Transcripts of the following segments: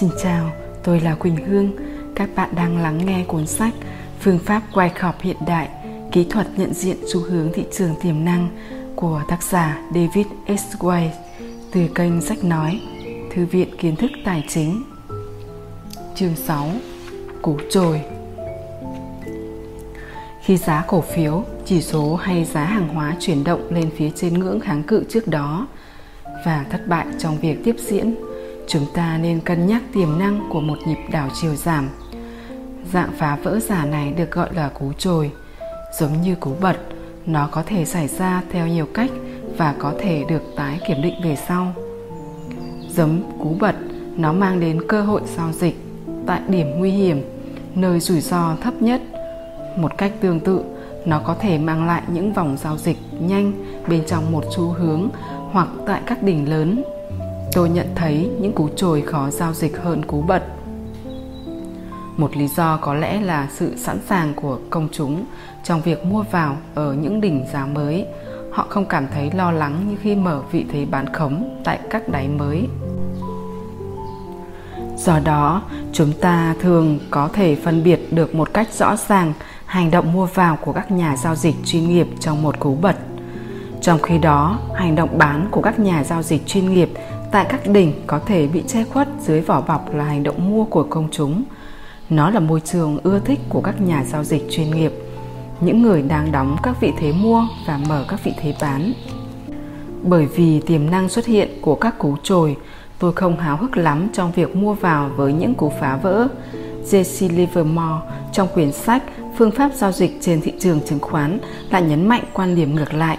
Xin chào, tôi là Quỳnh Hương. Các bạn đang lắng nghe cuốn sách Phương pháp quay khọp hiện đại, kỹ thuật nhận diện xu hướng thị trường tiềm năng của tác giả David S. White từ kênh Sách Nói, Thư viện Kiến thức Tài chính. Chương 6 Cú trồi Khi giá cổ phiếu, chỉ số hay giá hàng hóa chuyển động lên phía trên ngưỡng kháng cự trước đó và thất bại trong việc tiếp diễn chúng ta nên cân nhắc tiềm năng của một nhịp đảo chiều giảm. Dạng phá vỡ giả này được gọi là cú trồi giống như cú bật, nó có thể xảy ra theo nhiều cách và có thể được tái kiểm định về sau. Giống cú bật, nó mang đến cơ hội giao dịch tại điểm nguy hiểm, nơi rủi ro thấp nhất. Một cách tương tự, nó có thể mang lại những vòng giao dịch nhanh bên trong một xu hướng hoặc tại các đỉnh lớn tôi nhận thấy những cú trồi khó giao dịch hơn cú bật. Một lý do có lẽ là sự sẵn sàng của công chúng trong việc mua vào ở những đỉnh giá mới. Họ không cảm thấy lo lắng như khi mở vị thế bán khống tại các đáy mới. Do đó, chúng ta thường có thể phân biệt được một cách rõ ràng hành động mua vào của các nhà giao dịch chuyên nghiệp trong một cú bật. Trong khi đó, hành động bán của các nhà giao dịch chuyên nghiệp tại các đỉnh có thể bị che khuất dưới vỏ bọc là hành động mua của công chúng. Nó là môi trường ưa thích của các nhà giao dịch chuyên nghiệp, những người đang đóng các vị thế mua và mở các vị thế bán. Bởi vì tiềm năng xuất hiện của các cú trồi tôi không háo hức lắm trong việc mua vào với những cú phá vỡ. J.C. Livermore trong quyển sách Phương pháp giao dịch trên thị trường chứng khoán lại nhấn mạnh quan điểm ngược lại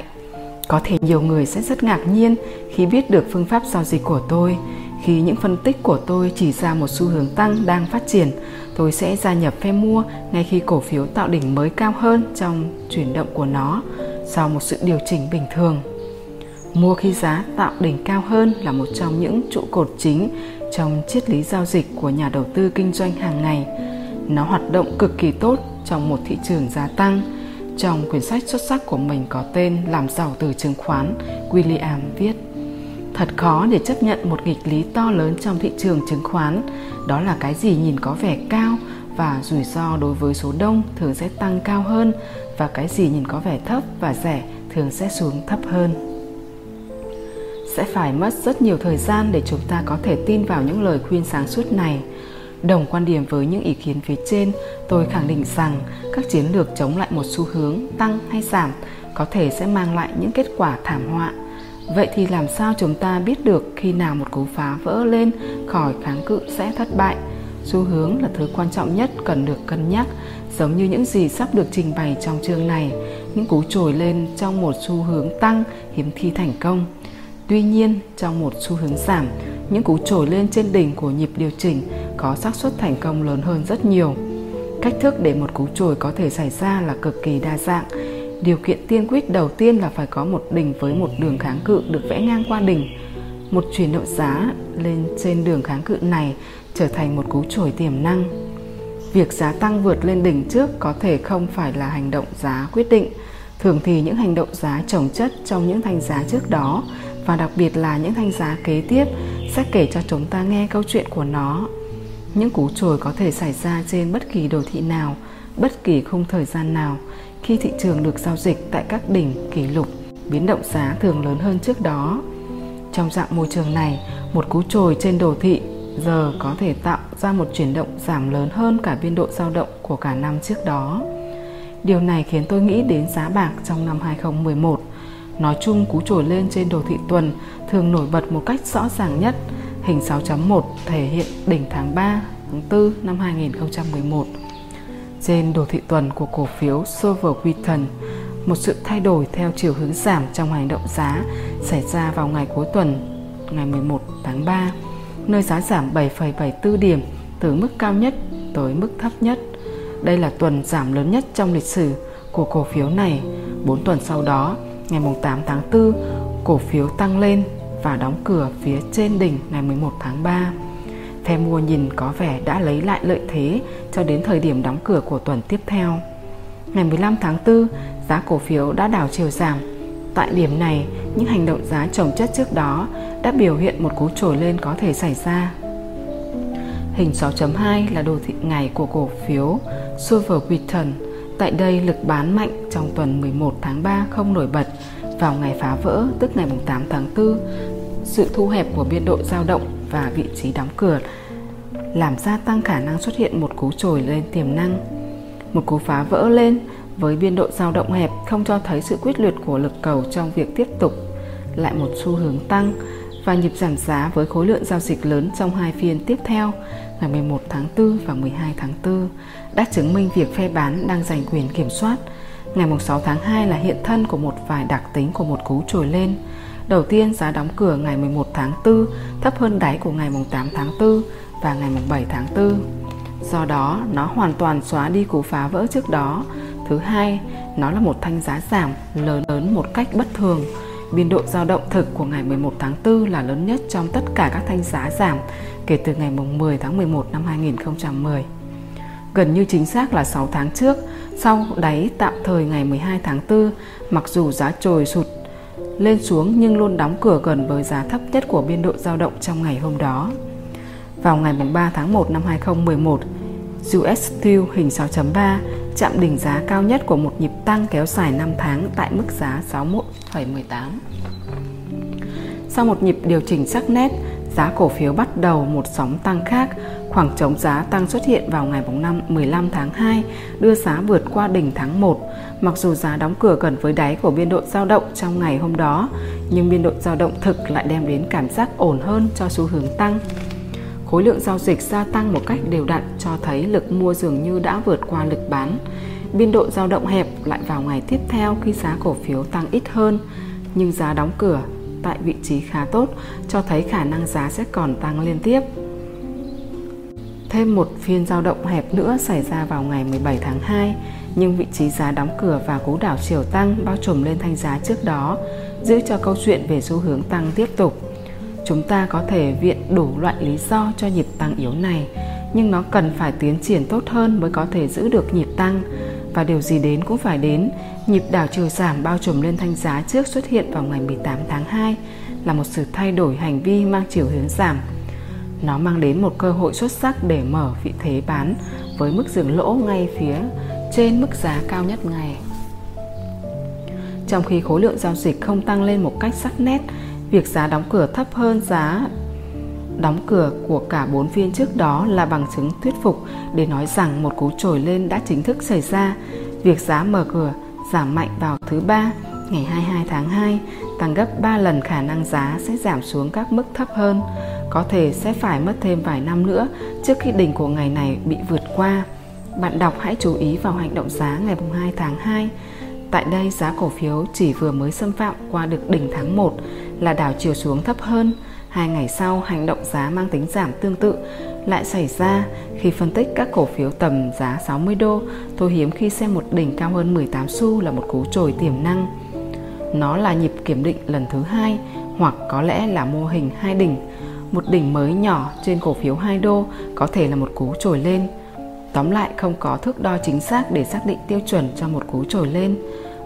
có thể nhiều người sẽ rất ngạc nhiên khi biết được phương pháp giao dịch của tôi. Khi những phân tích của tôi chỉ ra một xu hướng tăng đang phát triển, tôi sẽ gia nhập phe mua ngay khi cổ phiếu tạo đỉnh mới cao hơn trong chuyển động của nó sau một sự điều chỉnh bình thường. Mua khi giá tạo đỉnh cao hơn là một trong những trụ cột chính trong triết lý giao dịch của nhà đầu tư kinh doanh hàng ngày. Nó hoạt động cực kỳ tốt trong một thị trường giá tăng trong quyển sách xuất sắc của mình có tên Làm giàu từ chứng khoán, William viết Thật khó để chấp nhận một nghịch lý to lớn trong thị trường chứng khoán, đó là cái gì nhìn có vẻ cao và rủi ro đối với số đông thường sẽ tăng cao hơn và cái gì nhìn có vẻ thấp và rẻ thường sẽ xuống thấp hơn. Sẽ phải mất rất nhiều thời gian để chúng ta có thể tin vào những lời khuyên sáng suốt này Đồng quan điểm với những ý kiến phía trên, tôi khẳng định rằng các chiến lược chống lại một xu hướng tăng hay giảm có thể sẽ mang lại những kết quả thảm họa. Vậy thì làm sao chúng ta biết được khi nào một cú phá vỡ lên khỏi kháng cự sẽ thất bại? Xu hướng là thứ quan trọng nhất cần được cân nhắc, giống như những gì sắp được trình bày trong chương này. Những cú trồi lên trong một xu hướng tăng hiếm khi thành công. Tuy nhiên, trong một xu hướng giảm, những cú trồi lên trên đỉnh của nhịp điều chỉnh có xác suất thành công lớn hơn rất nhiều. Cách thức để một cú trồi có thể xảy ra là cực kỳ đa dạng. Điều kiện tiên quyết đầu tiên là phải có một đỉnh với một đường kháng cự được vẽ ngang qua đỉnh. Một chuyển động giá lên trên đường kháng cự này trở thành một cú trồi tiềm năng. Việc giá tăng vượt lên đỉnh trước có thể không phải là hành động giá quyết định. Thường thì những hành động giá trồng chất trong những thanh giá trước đó và đặc biệt là những thanh giá kế tiếp sẽ kể cho chúng ta nghe câu chuyện của nó. Những cú trồi có thể xảy ra trên bất kỳ đồ thị nào, bất kỳ khung thời gian nào, khi thị trường được giao dịch tại các đỉnh, kỷ lục, biến động giá thường lớn hơn trước đó. Trong dạng môi trường này, một cú trồi trên đồ thị giờ có thể tạo ra một chuyển động giảm lớn hơn cả biên độ dao động của cả năm trước đó. Điều này khiến tôi nghĩ đến giá bạc trong năm 2011 Nói chung cú trồi lên trên đồ thị tuần thường nổi bật một cách rõ ràng nhất. Hình 6.1 thể hiện đỉnh tháng 3, tháng 4 năm 2011. Trên đồ thị tuần của cổ phiếu Silver Wheaton, một sự thay đổi theo chiều hướng giảm trong hành động giá xảy ra vào ngày cuối tuần, ngày 11 tháng 3, nơi giá giảm 7,74 điểm từ mức cao nhất tới mức thấp nhất. Đây là tuần giảm lớn nhất trong lịch sử của cổ phiếu này. 4 tuần sau đó, Ngày 8 tháng 4, cổ phiếu tăng lên và đóng cửa phía trên đỉnh ngày 11 tháng 3. Phe mua nhìn có vẻ đã lấy lại lợi thế cho đến thời điểm đóng cửa của tuần tiếp theo. Ngày 15 tháng 4, giá cổ phiếu đã đảo chiều giảm. Tại điểm này, những hành động giá trồng chất trước đó đã biểu hiện một cú trồi lên có thể xảy ra. Hình 6.2 là đồ thị ngày của cổ phiếu Silver Wheaton. Tại đây, lực bán mạnh trong tuần 11 tháng 3 không nổi bật. Vào ngày phá vỡ, tức ngày 8 tháng 4, sự thu hẹp của biên độ dao động và vị trí đóng cửa làm gia tăng khả năng xuất hiện một cú trồi lên tiềm năng. Một cú phá vỡ lên với biên độ dao động hẹp không cho thấy sự quyết liệt của lực cầu trong việc tiếp tục lại một xu hướng tăng và nhịp giảm giá với khối lượng giao dịch lớn trong hai phiên tiếp theo ngày 11 tháng 4 và 12 tháng 4 đã chứng minh việc phe bán đang giành quyền kiểm soát. Ngày 6 tháng 2 là hiện thân của một vài đặc tính của một cú trồi lên. Đầu tiên, giá đóng cửa ngày 11 tháng 4 thấp hơn đáy của ngày 8 tháng 4 và ngày 7 tháng 4. Do đó, nó hoàn toàn xóa đi cú phá vỡ trước đó. Thứ hai, nó là một thanh giá giảm lớn lớn một cách bất thường. Biên độ dao động thực của ngày 11 tháng 4 là lớn nhất trong tất cả các thanh giá giảm kể từ ngày 10 tháng 11 năm 2010. Gần như chính xác là 6 tháng trước, sau đáy tạm thời ngày 12 tháng 4, mặc dù giá trồi sụt lên xuống nhưng luôn đóng cửa gần với giá thấp nhất của biên độ dao động trong ngày hôm đó. Vào ngày 3 tháng 1 năm 2011, US Steel hình 6.3 chạm đỉnh giá cao nhất của một nhịp tăng kéo dài 5 tháng tại mức giá 61,18. Sau một nhịp điều chỉnh sắc nét, giá cổ phiếu bắt đầu một sóng tăng khác. Khoảng trống giá tăng xuất hiện vào ngày 5 15 tháng 2, đưa giá vượt qua đỉnh tháng 1. Mặc dù giá đóng cửa gần với đáy của biên độ dao động trong ngày hôm đó, nhưng biên độ dao động thực lại đem đến cảm giác ổn hơn cho xu hướng tăng. Khối lượng giao dịch gia tăng một cách đều đặn cho thấy lực mua dường như đã vượt qua lực bán. Biên độ dao động hẹp lại vào ngày tiếp theo khi giá cổ phiếu tăng ít hơn, nhưng giá đóng cửa tại vị trí khá tốt cho thấy khả năng giá sẽ còn tăng liên tiếp. Thêm một phiên giao động hẹp nữa xảy ra vào ngày 17 tháng 2, nhưng vị trí giá đóng cửa và cú đảo chiều tăng bao trùm lên thanh giá trước đó, giữ cho câu chuyện về xu hướng tăng tiếp tục. Chúng ta có thể viện đủ loại lý do cho nhịp tăng yếu này, nhưng nó cần phải tiến triển tốt hơn mới có thể giữ được nhịp tăng. Và điều gì đến cũng phải đến, nhịp đảo chiều giảm bao trùm lên thanh giá trước xuất hiện vào ngày 18 tháng 2 là một sự thay đổi hành vi mang chiều hướng giảm. Nó mang đến một cơ hội xuất sắc để mở vị thế bán với mức dừng lỗ ngay phía trên mức giá cao nhất ngày. Trong khi khối lượng giao dịch không tăng lên một cách sắc nét, Việc giá đóng cửa thấp hơn giá đóng cửa của cả bốn phiên trước đó là bằng chứng thuyết phục để nói rằng một cú trồi lên đã chính thức xảy ra. Việc giá mở cửa giảm mạnh vào thứ ba ngày 22 tháng 2 tăng gấp 3 lần khả năng giá sẽ giảm xuống các mức thấp hơn. Có thể sẽ phải mất thêm vài năm nữa trước khi đỉnh của ngày này bị vượt qua. Bạn đọc hãy chú ý vào hành động giá ngày 2 tháng 2. Tại đây giá cổ phiếu chỉ vừa mới xâm phạm qua được đỉnh tháng 1 là đảo chiều xuống thấp hơn. Hai ngày sau, hành động giá mang tính giảm tương tự lại xảy ra khi phân tích các cổ phiếu tầm giá 60 đô. Tôi hiếm khi xem một đỉnh cao hơn 18 xu là một cú trồi tiềm năng. Nó là nhịp kiểm định lần thứ hai hoặc có lẽ là mô hình hai đỉnh. Một đỉnh mới nhỏ trên cổ phiếu 2 đô có thể là một cú trồi lên. Tóm lại không có thước đo chính xác để xác định tiêu chuẩn cho một cú trồi lên.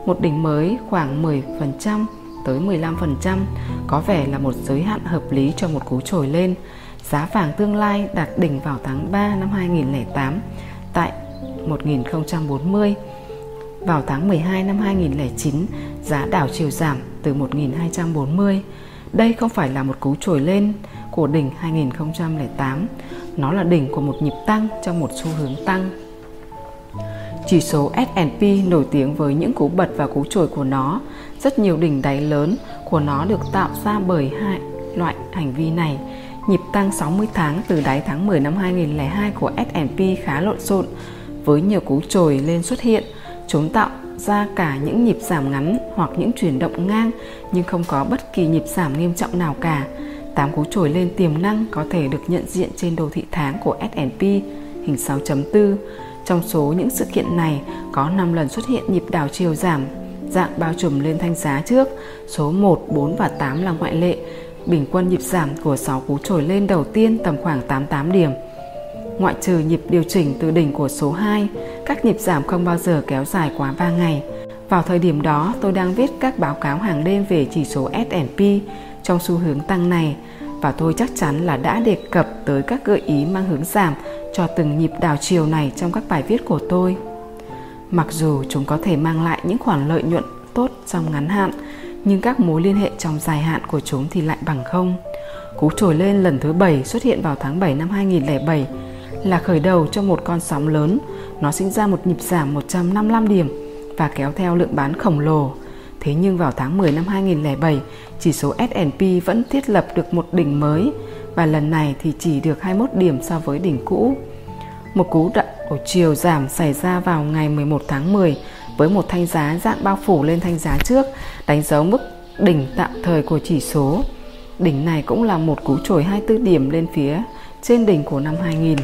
Một đỉnh mới khoảng 10% tới 15% có vẻ là một giới hạn hợp lý cho một cú trồi lên. Giá vàng tương lai đạt đỉnh vào tháng 3 năm 2008 tại 1040. Vào tháng 12 năm 2009, giá đảo chiều giảm từ 1240. Đây không phải là một cú trồi lên của đỉnh 2008, nó là đỉnh của một nhịp tăng trong một xu hướng tăng. Chỉ số S&P nổi tiếng với những cú bật và cú trồi của nó rất nhiều đỉnh đáy lớn của nó được tạo ra bởi hai loại hành vi này. Nhịp tăng 60 tháng từ đáy tháng 10 năm 2002 của S&P khá lộn xộn với nhiều cú trồi lên xuất hiện. Chúng tạo ra cả những nhịp giảm ngắn hoặc những chuyển động ngang nhưng không có bất kỳ nhịp giảm nghiêm trọng nào cả. Tám cú trồi lên tiềm năng có thể được nhận diện trên đồ thị tháng của S&P hình 6.4. Trong số những sự kiện này có 5 lần xuất hiện nhịp đảo chiều giảm dạng bao trùm lên thanh giá trước, số 1, 4 và 8 là ngoại lệ. Bình quân nhịp giảm của 6 cú trồi lên đầu tiên tầm khoảng 88 điểm. Ngoại trừ nhịp điều chỉnh từ đỉnh của số 2, các nhịp giảm không bao giờ kéo dài quá 3 ngày. Vào thời điểm đó, tôi đang viết các báo cáo hàng đêm về chỉ số S&P trong xu hướng tăng này và tôi chắc chắn là đã đề cập tới các gợi ý mang hướng giảm cho từng nhịp đảo chiều này trong các bài viết của tôi. Mặc dù chúng có thể mang lại những khoản lợi nhuận tốt trong ngắn hạn, nhưng các mối liên hệ trong dài hạn của chúng thì lại bằng không. Cú trồi lên lần thứ 7 xuất hiện vào tháng 7 năm 2007 là khởi đầu cho một con sóng lớn. Nó sinh ra một nhịp giảm 155 điểm và kéo theo lượng bán khổng lồ. Thế nhưng vào tháng 10 năm 2007, chỉ số S&P vẫn thiết lập được một đỉnh mới và lần này thì chỉ được 21 điểm so với đỉnh cũ. Một cú đậm của chiều giảm xảy ra vào ngày 11 tháng 10 với một thanh giá dạng bao phủ lên thanh giá trước, đánh dấu mức đỉnh tạm thời của chỉ số. Đỉnh này cũng là một cú trồi 24 điểm lên phía trên đỉnh của năm 2000.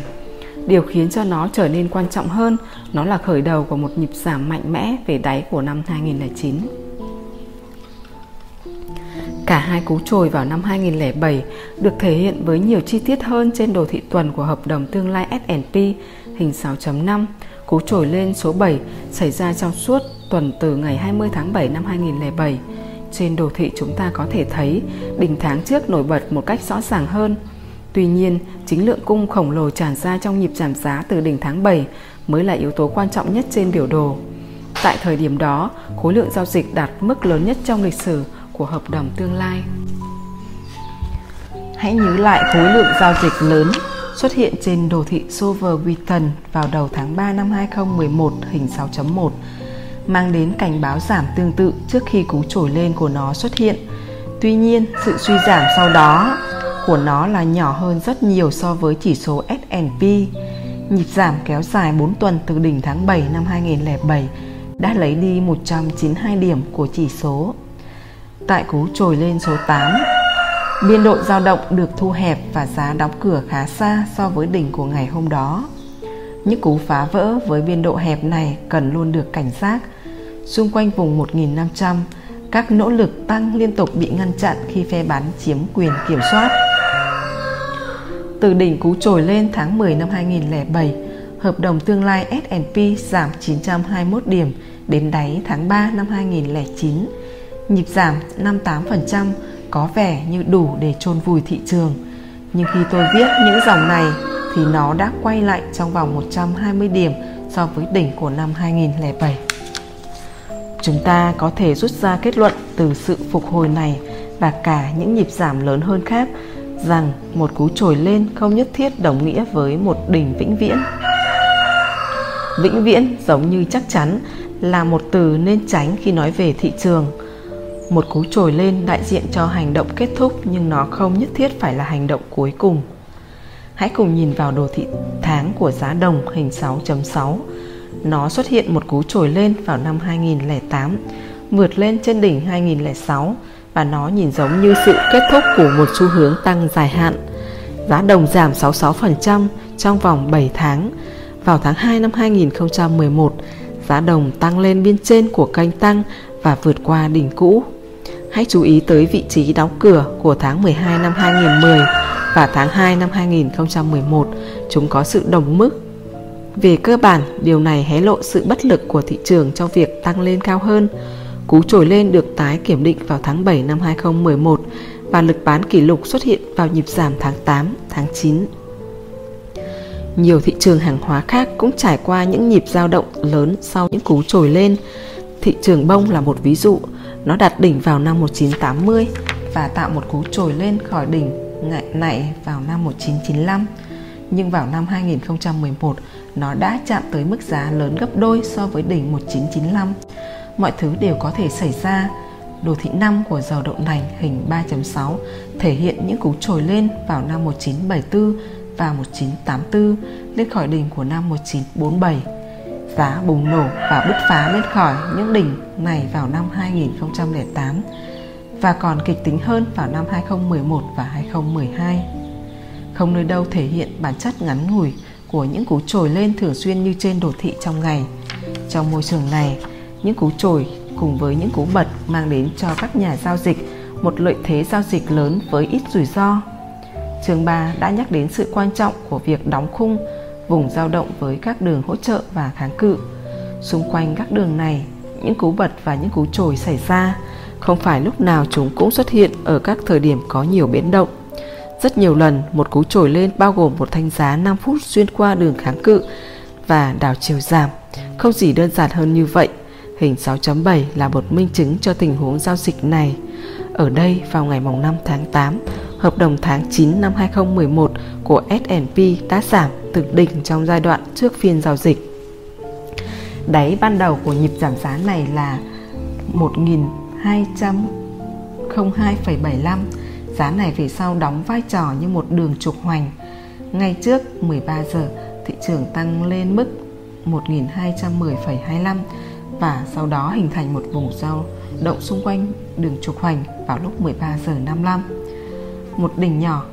Điều khiến cho nó trở nên quan trọng hơn, nó là khởi đầu của một nhịp giảm mạnh mẽ về đáy của năm 2009. Cả hai cú trồi vào năm 2007 được thể hiện với nhiều chi tiết hơn trên đồ thị tuần của hợp đồng tương lai S&P hình 6.5. Cú trồi lên số 7 xảy ra trong suốt tuần từ ngày 20 tháng 7 năm 2007. Trên đồ thị chúng ta có thể thấy đỉnh tháng trước nổi bật một cách rõ ràng hơn. Tuy nhiên, chính lượng cung khổng lồ tràn ra trong nhịp giảm giá từ đỉnh tháng 7 mới là yếu tố quan trọng nhất trên biểu đồ. Tại thời điểm đó, khối lượng giao dịch đạt mức lớn nhất trong lịch sử của hợp đồng tương lai. Hãy nhớ lại khối lượng giao dịch lớn xuất hiện trên đồ thị Silver vào đầu tháng 3 năm 2011 hình 6.1 mang đến cảnh báo giảm tương tự trước khi cú trồi lên của nó xuất hiện. Tuy nhiên, sự suy giảm sau đó của nó là nhỏ hơn rất nhiều so với chỉ số S&P. Nhịp giảm kéo dài 4 tuần từ đỉnh tháng 7 năm 2007 đã lấy đi 192 điểm của chỉ số. Tại cú trồi lên số 8, biên độ dao động được thu hẹp và giá đóng cửa khá xa so với đỉnh của ngày hôm đó. Những cú phá vỡ với biên độ hẹp này cần luôn được cảnh giác. Xung quanh vùng 1500, các nỗ lực tăng liên tục bị ngăn chặn khi phe bán chiếm quyền kiểm soát. Từ đỉnh cú trồi lên tháng 10 năm 2007, hợp đồng tương lai S&P giảm 921 điểm đến đáy tháng 3 năm 2009 Nhịp giảm 58% có vẻ như đủ để chôn vùi thị trường. Nhưng khi tôi viết những dòng này thì nó đã quay lại trong vòng 120 điểm so với đỉnh của năm 2007. Chúng ta có thể rút ra kết luận từ sự phục hồi này và cả những nhịp giảm lớn hơn khác rằng một cú trồi lên không nhất thiết đồng nghĩa với một đỉnh vĩnh viễn. Vĩnh viễn giống như chắc chắn là một từ nên tránh khi nói về thị trường một cú trồi lên đại diện cho hành động kết thúc nhưng nó không nhất thiết phải là hành động cuối cùng. Hãy cùng nhìn vào đồ thị tháng của giá đồng hình 6.6. Nó xuất hiện một cú trồi lên vào năm 2008, vượt lên trên đỉnh 2006 và nó nhìn giống như sự kết thúc của một xu hướng tăng dài hạn. Giá đồng giảm 66% trong vòng 7 tháng. Vào tháng 2 năm 2011, giá đồng tăng lên biên trên của kênh tăng và vượt qua đỉnh cũ Hãy chú ý tới vị trí đóng cửa của tháng 12 năm 2010 và tháng 2 năm 2011, chúng có sự đồng mức. Về cơ bản, điều này hé lộ sự bất lực của thị trường trong việc tăng lên cao hơn. Cú trồi lên được tái kiểm định vào tháng 7 năm 2011 và lực bán kỷ lục xuất hiện vào nhịp giảm tháng 8, tháng 9. Nhiều thị trường hàng hóa khác cũng trải qua những nhịp dao động lớn sau những cú trồi lên. Thị trường bông là một ví dụ, nó đạt đỉnh vào năm 1980 và tạo một cú trồi lên khỏi đỉnh này vào năm 1995. Nhưng vào năm 2011, nó đã chạm tới mức giá lớn gấp đôi so với đỉnh 1995. Mọi thứ đều có thể xảy ra. Đồ thị 5 của dầu đậu nành hình 3.6 thể hiện những cú trồi lên vào năm 1974 và 1984 lên khỏi đỉnh của năm 1947 giá bùng nổ và bứt phá lên khỏi những đỉnh này vào năm 2008 và còn kịch tính hơn vào năm 2011 và 2012. Không nơi đâu thể hiện bản chất ngắn ngủi của những cú trồi lên thường xuyên như trên đồ thị trong ngày. Trong môi trường này, những cú trồi cùng với những cú bật mang đến cho các nhà giao dịch một lợi thế giao dịch lớn với ít rủi ro. Chương 3 đã nhắc đến sự quan trọng của việc đóng khung vùng dao động với các đường hỗ trợ và kháng cự. Xung quanh các đường này, những cú bật và những cú trồi xảy ra, không phải lúc nào chúng cũng xuất hiện ở các thời điểm có nhiều biến động. Rất nhiều lần một cú trồi lên bao gồm một thanh giá 5 phút xuyên qua đường kháng cự và đảo chiều giảm. Không gì đơn giản hơn như vậy. Hình 6.7 là một minh chứng cho tình huống giao dịch này. Ở đây vào ngày mùng 5 tháng 8, hợp đồng tháng 9 năm 2011 của S&P đã giảm từ đỉnh trong giai đoạn trước phiên giao dịch. Đáy ban đầu của nhịp giảm giá này là 1.202,75 Giá này về sau đóng vai trò như một đường trục hoành. Ngay trước 13 giờ, thị trường tăng lên mức 1.210,25 và sau đó hình thành một vùng giao động xung quanh đường trục hoành vào lúc 13 giờ 55. Một đỉnh nhỏ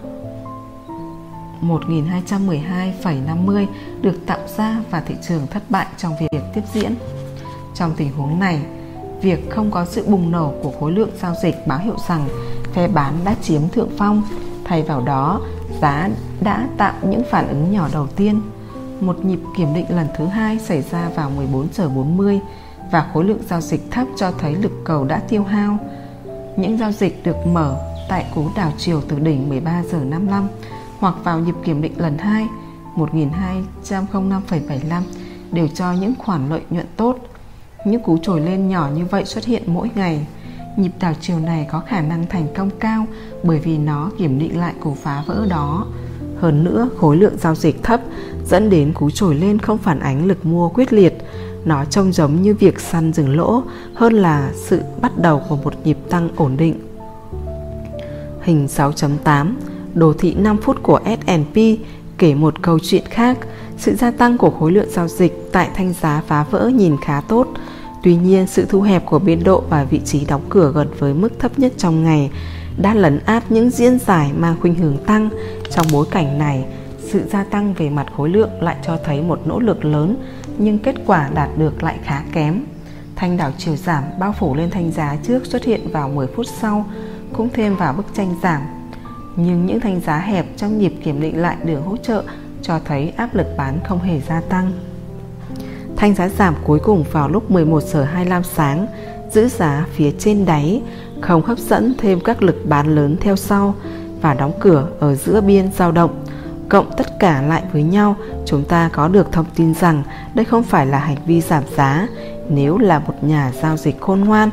1212,50 được tạo ra và thị trường thất bại trong việc tiếp diễn. Trong tình huống này, việc không có sự bùng nổ của khối lượng giao dịch báo hiệu rằng phe bán đã chiếm thượng phong, thay vào đó giá đã tạo những phản ứng nhỏ đầu tiên. Một nhịp kiểm định lần thứ hai xảy ra vào 14 giờ 40 và khối lượng giao dịch thấp cho thấy lực cầu đã tiêu hao. Những giao dịch được mở tại cú đảo chiều từ đỉnh 13 giờ 55 hoặc vào nhịp kiểm định lần 2 1205,75 đều cho những khoản lợi nhuận tốt. Những cú trồi lên nhỏ như vậy xuất hiện mỗi ngày nhịp đảo chiều này có khả năng thành công cao bởi vì nó kiểm định lại cú phá vỡ đó. Hơn nữa, khối lượng giao dịch thấp dẫn đến cú trồi lên không phản ánh lực mua quyết liệt. Nó trông giống như việc săn dừng lỗ hơn là sự bắt đầu của một nhịp tăng ổn định. Hình 6.8 Đồ thị 5 phút của S&P kể một câu chuyện khác. Sự gia tăng của khối lượng giao dịch tại thanh giá phá vỡ nhìn khá tốt, Tuy nhiên, sự thu hẹp của biên độ và vị trí đóng cửa gần với mức thấp nhất trong ngày đã lấn át những diễn giải mang khuynh hướng tăng. Trong bối cảnh này, sự gia tăng về mặt khối lượng lại cho thấy một nỗ lực lớn nhưng kết quả đạt được lại khá kém. Thanh đảo chiều giảm bao phủ lên thanh giá trước xuất hiện vào 10 phút sau, cũng thêm vào bức tranh giảm. Nhưng những thanh giá hẹp trong nhịp kiểm định lại đường hỗ trợ cho thấy áp lực bán không hề gia tăng. Thanh giá giảm cuối cùng vào lúc 11 giờ 25 sáng, giữ giá phía trên đáy, không hấp dẫn thêm các lực bán lớn theo sau và đóng cửa ở giữa biên dao động. Cộng tất cả lại với nhau, chúng ta có được thông tin rằng đây không phải là hành vi giảm giá. Nếu là một nhà giao dịch khôn ngoan,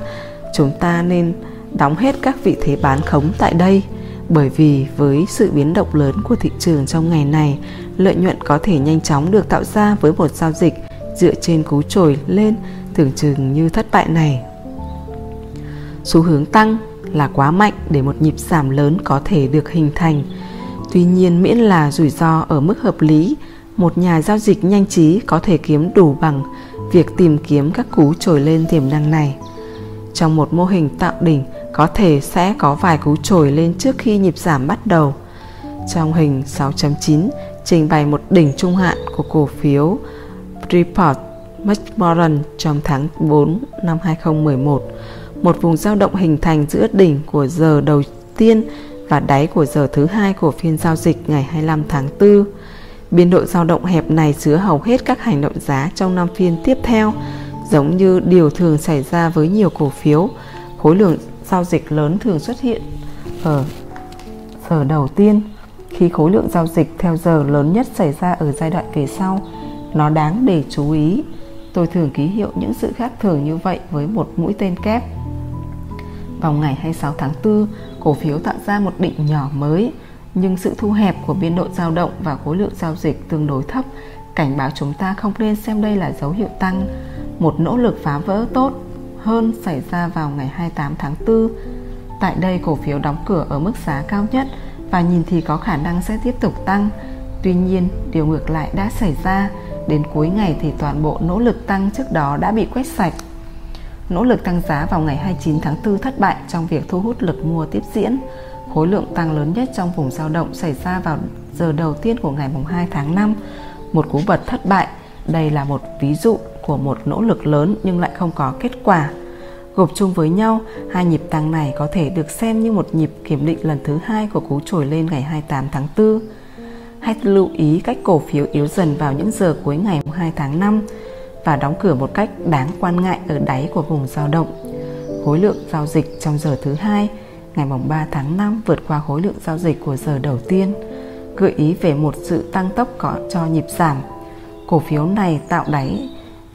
chúng ta nên đóng hết các vị thế bán khống tại đây bởi vì với sự biến động lớn của thị trường trong ngày này, lợi nhuận có thể nhanh chóng được tạo ra với một giao dịch dựa trên cú trồi lên tưởng chừng như thất bại này. Xu hướng tăng là quá mạnh để một nhịp giảm lớn có thể được hình thành. Tuy nhiên miễn là rủi ro ở mức hợp lý, một nhà giao dịch nhanh trí có thể kiếm đủ bằng việc tìm kiếm các cú trồi lên tiềm năng này. Trong một mô hình tạo đỉnh có thể sẽ có vài cú trồi lên trước khi nhịp giảm bắt đầu. Trong hình 6.9 trình bày một đỉnh trung hạn của cổ phiếu Report McMoran trong tháng 4 năm 2011, một vùng dao động hình thành giữa đỉnh của giờ đầu tiên và đáy của giờ thứ hai của phiên giao dịch ngày 25 tháng 4. Biên độ dao động hẹp này chứa hầu hết các hành động giá trong năm phiên tiếp theo, giống như điều thường xảy ra với nhiều cổ phiếu. Khối lượng giao dịch lớn thường xuất hiện ở giờ đầu tiên. Khi khối lượng giao dịch theo giờ lớn nhất xảy ra ở giai đoạn về sau, nó đáng để chú ý. Tôi thường ký hiệu những sự khác thường như vậy với một mũi tên kép. Vào ngày 26 tháng 4 cổ phiếu tạo ra một đỉnh nhỏ mới, nhưng sự thu hẹp của biên độ dao động và khối lượng giao dịch tương đối thấp. Cảnh báo chúng ta không nên xem đây là dấu hiệu tăng. Một nỗ lực phá vỡ tốt hơn xảy ra vào ngày 28 tháng 4 tại đây, cổ phiếu đóng cửa ở mức giá cao nhất và nhìn thì có khả năng sẽ tiếp tục tăng tuy nhiên, điều ngược lại đã xảy ra Đến cuối ngày thì toàn bộ nỗ lực tăng trước đó đã bị quét sạch. Nỗ lực tăng giá vào ngày 29 tháng 4 thất bại trong việc thu hút lực mua tiếp diễn. Khối lượng tăng lớn nhất trong vùng dao động xảy ra vào giờ đầu tiên của ngày 2 tháng 5. Một cú bật thất bại. Đây là một ví dụ của một nỗ lực lớn nhưng lại không có kết quả. Gộp chung với nhau, hai nhịp tăng này có thể được xem như một nhịp kiểm định lần thứ hai của cú trồi lên ngày 28 tháng 4. Hãy lưu ý cách cổ phiếu yếu dần vào những giờ cuối ngày 2 tháng 5 và đóng cửa một cách đáng quan ngại ở đáy của vùng dao động. Khối lượng giao dịch trong giờ thứ hai ngày 3 tháng 5 vượt qua khối lượng giao dịch của giờ đầu tiên, gợi ý về một sự tăng tốc có cho nhịp giảm. Cổ phiếu này tạo đáy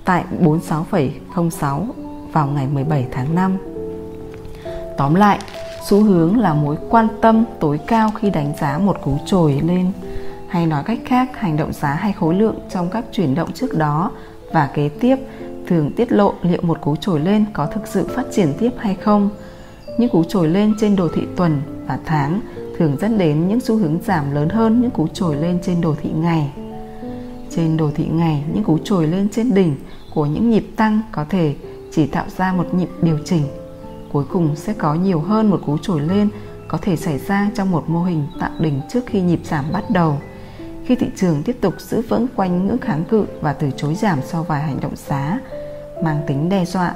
tại 46,06 vào ngày 17 tháng 5. Tóm lại, xu hướng là mối quan tâm tối cao khi đánh giá một cú trồi lên hay nói cách khác hành động giá hay khối lượng trong các chuyển động trước đó và kế tiếp thường tiết lộ liệu một cú trồi lên có thực sự phát triển tiếp hay không. Những cú trồi lên trên đồ thị tuần và tháng thường dẫn đến những xu hướng giảm lớn hơn những cú trồi lên trên đồ thị ngày. Trên đồ thị ngày, những cú trồi lên trên đỉnh của những nhịp tăng có thể chỉ tạo ra một nhịp điều chỉnh. Cuối cùng sẽ có nhiều hơn một cú trồi lên có thể xảy ra trong một mô hình tạo đỉnh trước khi nhịp giảm bắt đầu. Khi thị trường tiếp tục giữ vững quanh ngưỡng kháng cự và từ chối giảm sau vài hành động giá mang tính đe dọa,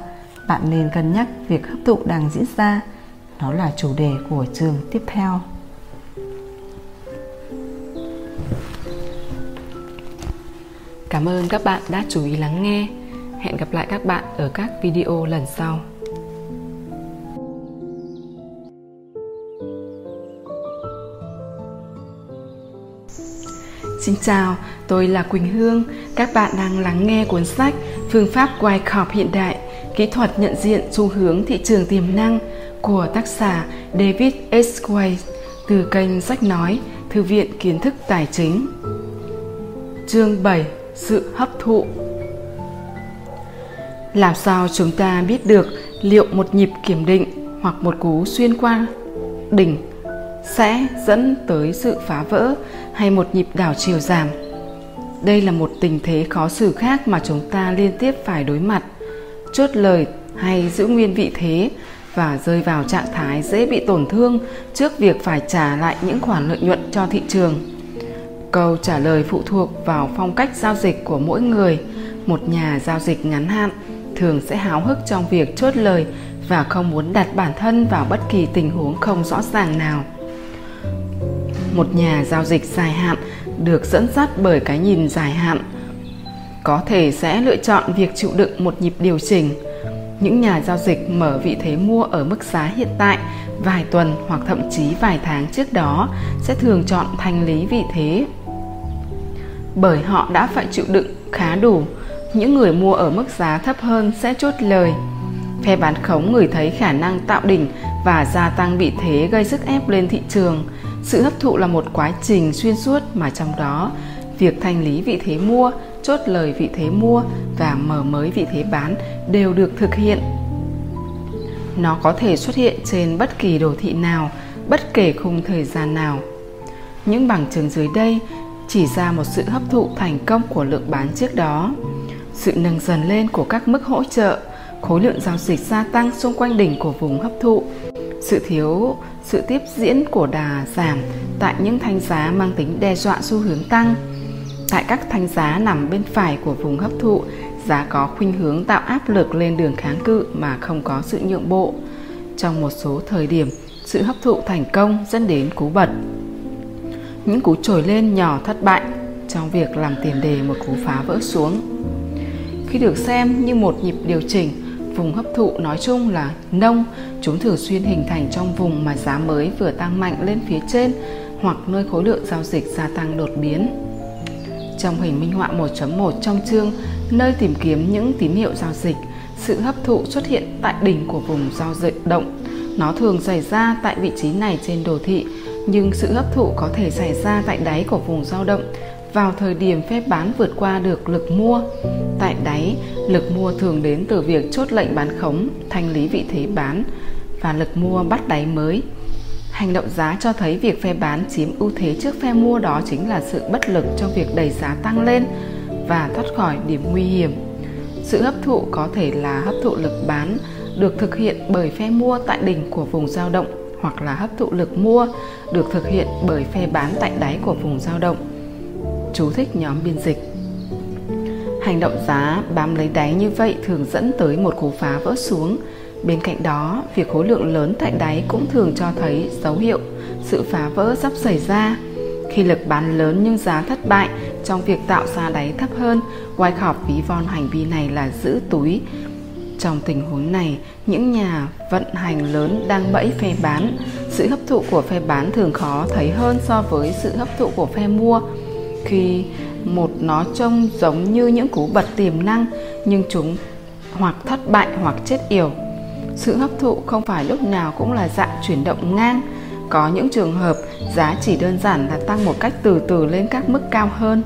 bạn nên cân nhắc việc hấp thụ đang diễn ra. Nó là chủ đề của trường tiếp theo. Cảm ơn các bạn đã chú ý lắng nghe. Hẹn gặp lại các bạn ở các video lần sau. Xin chào, tôi là Quỳnh Hương. Các bạn đang lắng nghe cuốn sách Phương pháp quay cọp hiện đại, kỹ thuật nhận diện xu hướng thị trường tiềm năng của tác giả David S. White từ kênh Sách Nói, Thư viện Kiến thức Tài chính. Chương 7. Sự hấp thụ làm sao chúng ta biết được liệu một nhịp kiểm định hoặc một cú xuyên qua đỉnh sẽ dẫn tới sự phá vỡ hay một nhịp đảo chiều giảm. Đây là một tình thế khó xử khác mà chúng ta liên tiếp phải đối mặt. Chốt lời hay giữ nguyên vị thế và rơi vào trạng thái dễ bị tổn thương trước việc phải trả lại những khoản lợi nhuận cho thị trường. Câu trả lời phụ thuộc vào phong cách giao dịch của mỗi người. Một nhà giao dịch ngắn hạn thường sẽ háo hức trong việc chốt lời và không muốn đặt bản thân vào bất kỳ tình huống không rõ ràng nào. Một nhà giao dịch dài hạn được dẫn dắt bởi cái nhìn dài hạn, có thể sẽ lựa chọn việc chịu đựng một nhịp điều chỉnh. Những nhà giao dịch mở vị thế mua ở mức giá hiện tại vài tuần hoặc thậm chí vài tháng trước đó sẽ thường chọn thanh lý vị thế. Bởi họ đã phải chịu đựng khá đủ những người mua ở mức giá thấp hơn sẽ chốt lời. Phe bán khống người thấy khả năng tạo đỉnh và gia tăng vị thế gây sức ép lên thị trường. Sự hấp thụ là một quá trình xuyên suốt mà trong đó, việc thanh lý vị thế mua, chốt lời vị thế mua và mở mới vị thế bán đều được thực hiện. Nó có thể xuất hiện trên bất kỳ đồ thị nào, bất kể khung thời gian nào. Những bằng chứng dưới đây chỉ ra một sự hấp thụ thành công của lượng bán trước đó sự nâng dần lên của các mức hỗ trợ khối lượng giao dịch gia tăng xung quanh đỉnh của vùng hấp thụ sự thiếu sự tiếp diễn của đà giảm tại những thanh giá mang tính đe dọa xu hướng tăng. Tại các thanh giá nằm bên phải của vùng hấp thụ, giá có khuynh hướng tạo áp lực lên đường kháng cự mà không có sự nhượng bộ. Trong một số thời điểm, sự hấp thụ thành công dẫn đến cú bật. Những cú trồi lên nhỏ thất bại trong việc làm tiền đề một cú phá vỡ xuống. Khi được xem như một nhịp điều chỉnh, Vùng hấp thụ nói chung là nông, chúng thường xuyên hình thành trong vùng mà giá mới vừa tăng mạnh lên phía trên hoặc nơi khối lượng giao dịch gia tăng đột biến. Trong hình minh họa 1.1 trong chương, nơi tìm kiếm những tín hiệu giao dịch, sự hấp thụ xuất hiện tại đỉnh của vùng giao dịch động. Nó thường xảy ra tại vị trí này trên đồ thị, nhưng sự hấp thụ có thể xảy ra tại đáy của vùng dao động vào thời điểm phép bán vượt qua được lực mua. Tại đáy, lực mua thường đến từ việc chốt lệnh bán khống, thanh lý vị thế bán và lực mua bắt đáy mới. Hành động giá cho thấy việc phe bán chiếm ưu thế trước phe mua đó chính là sự bất lực trong việc đẩy giá tăng lên và thoát khỏi điểm nguy hiểm. Sự hấp thụ có thể là hấp thụ lực bán được thực hiện bởi phe mua tại đỉnh của vùng dao động hoặc là hấp thụ lực mua được thực hiện bởi phe bán tại đáy của vùng dao động chú thích nhóm biên dịch hành động giá bám lấy đáy như vậy thường dẫn tới một cú phá vỡ xuống bên cạnh đó việc khối lượng lớn tại đáy cũng thường cho thấy dấu hiệu sự phá vỡ sắp xảy ra khi lực bán lớn nhưng giá thất bại trong việc tạo ra đáy thấp hơn Wyckoff ví von hành vi này là giữ túi Trong tình huống này, những nhà vận hành lớn đang bẫy phe bán. Sự hấp thụ của phe bán thường khó thấy hơn so với sự hấp thụ của phe mua. Khi một nó trông giống như những cú bật tiềm năng, nhưng chúng hoặc thất bại hoặc chết yểu. Sự hấp thụ không phải lúc nào cũng là dạng chuyển động ngang. Có những trường hợp giá chỉ đơn giản là tăng một cách từ từ lên các mức cao hơn.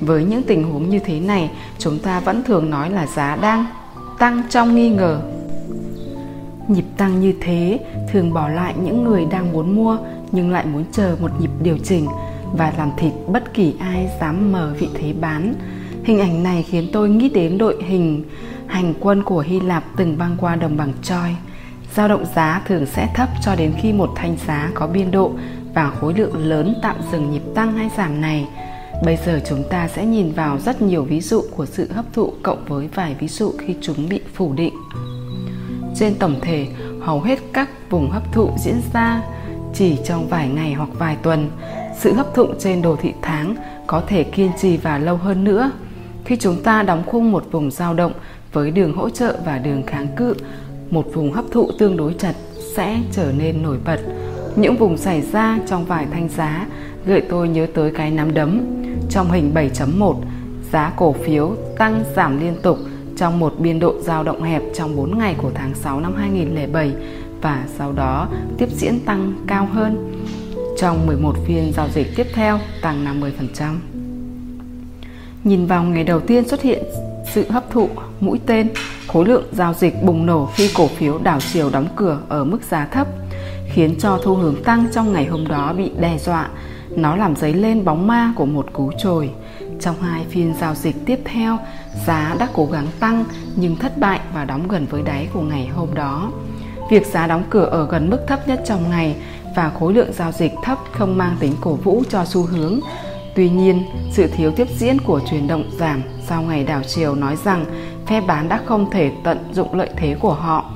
Với những tình huống như thế này, chúng ta vẫn thường nói là giá đang tăng trong nghi ngờ nhịp tăng như thế thường bỏ lại những người đang muốn mua nhưng lại muốn chờ một nhịp điều chỉnh và làm thịt bất kỳ ai dám mở vị thế bán hình ảnh này khiến tôi nghĩ đến đội hình hành quân của hy lạp từng băng qua đồng bằng choi giao động giá thường sẽ thấp cho đến khi một thanh giá có biên độ và khối lượng lớn tạm dừng nhịp tăng hay giảm này Bây giờ chúng ta sẽ nhìn vào rất nhiều ví dụ của sự hấp thụ cộng với vài ví dụ khi chúng bị phủ định. Trên tổng thể, hầu hết các vùng hấp thụ diễn ra chỉ trong vài ngày hoặc vài tuần. Sự hấp thụ trên đồ thị tháng có thể kiên trì và lâu hơn nữa. Khi chúng ta đóng khung một vùng dao động với đường hỗ trợ và đường kháng cự, một vùng hấp thụ tương đối chặt sẽ trở nên nổi bật. Những vùng xảy ra trong vài thanh giá gợi tôi nhớ tới cái nắm đấm. Trong hình 7.1, giá cổ phiếu tăng giảm liên tục trong một biên độ dao động hẹp trong 4 ngày của tháng 6 năm 2007 và sau đó tiếp diễn tăng cao hơn. Trong 11 phiên giao dịch tiếp theo tăng 50%. Nhìn vào ngày đầu tiên xuất hiện sự hấp thụ mũi tên, khối lượng giao dịch bùng nổ khi cổ phiếu đảo chiều đóng cửa ở mức giá thấp, khiến cho thu hướng tăng trong ngày hôm đó bị đe dọa nó làm dấy lên bóng ma của một cú trồi. Trong hai phiên giao dịch tiếp theo, giá đã cố gắng tăng nhưng thất bại và đóng gần với đáy của ngày hôm đó. Việc giá đóng cửa ở gần mức thấp nhất trong ngày và khối lượng giao dịch thấp không mang tính cổ vũ cho xu hướng. Tuy nhiên, sự thiếu tiếp diễn của chuyển động giảm sau ngày đảo chiều nói rằng phe bán đã không thể tận dụng lợi thế của họ.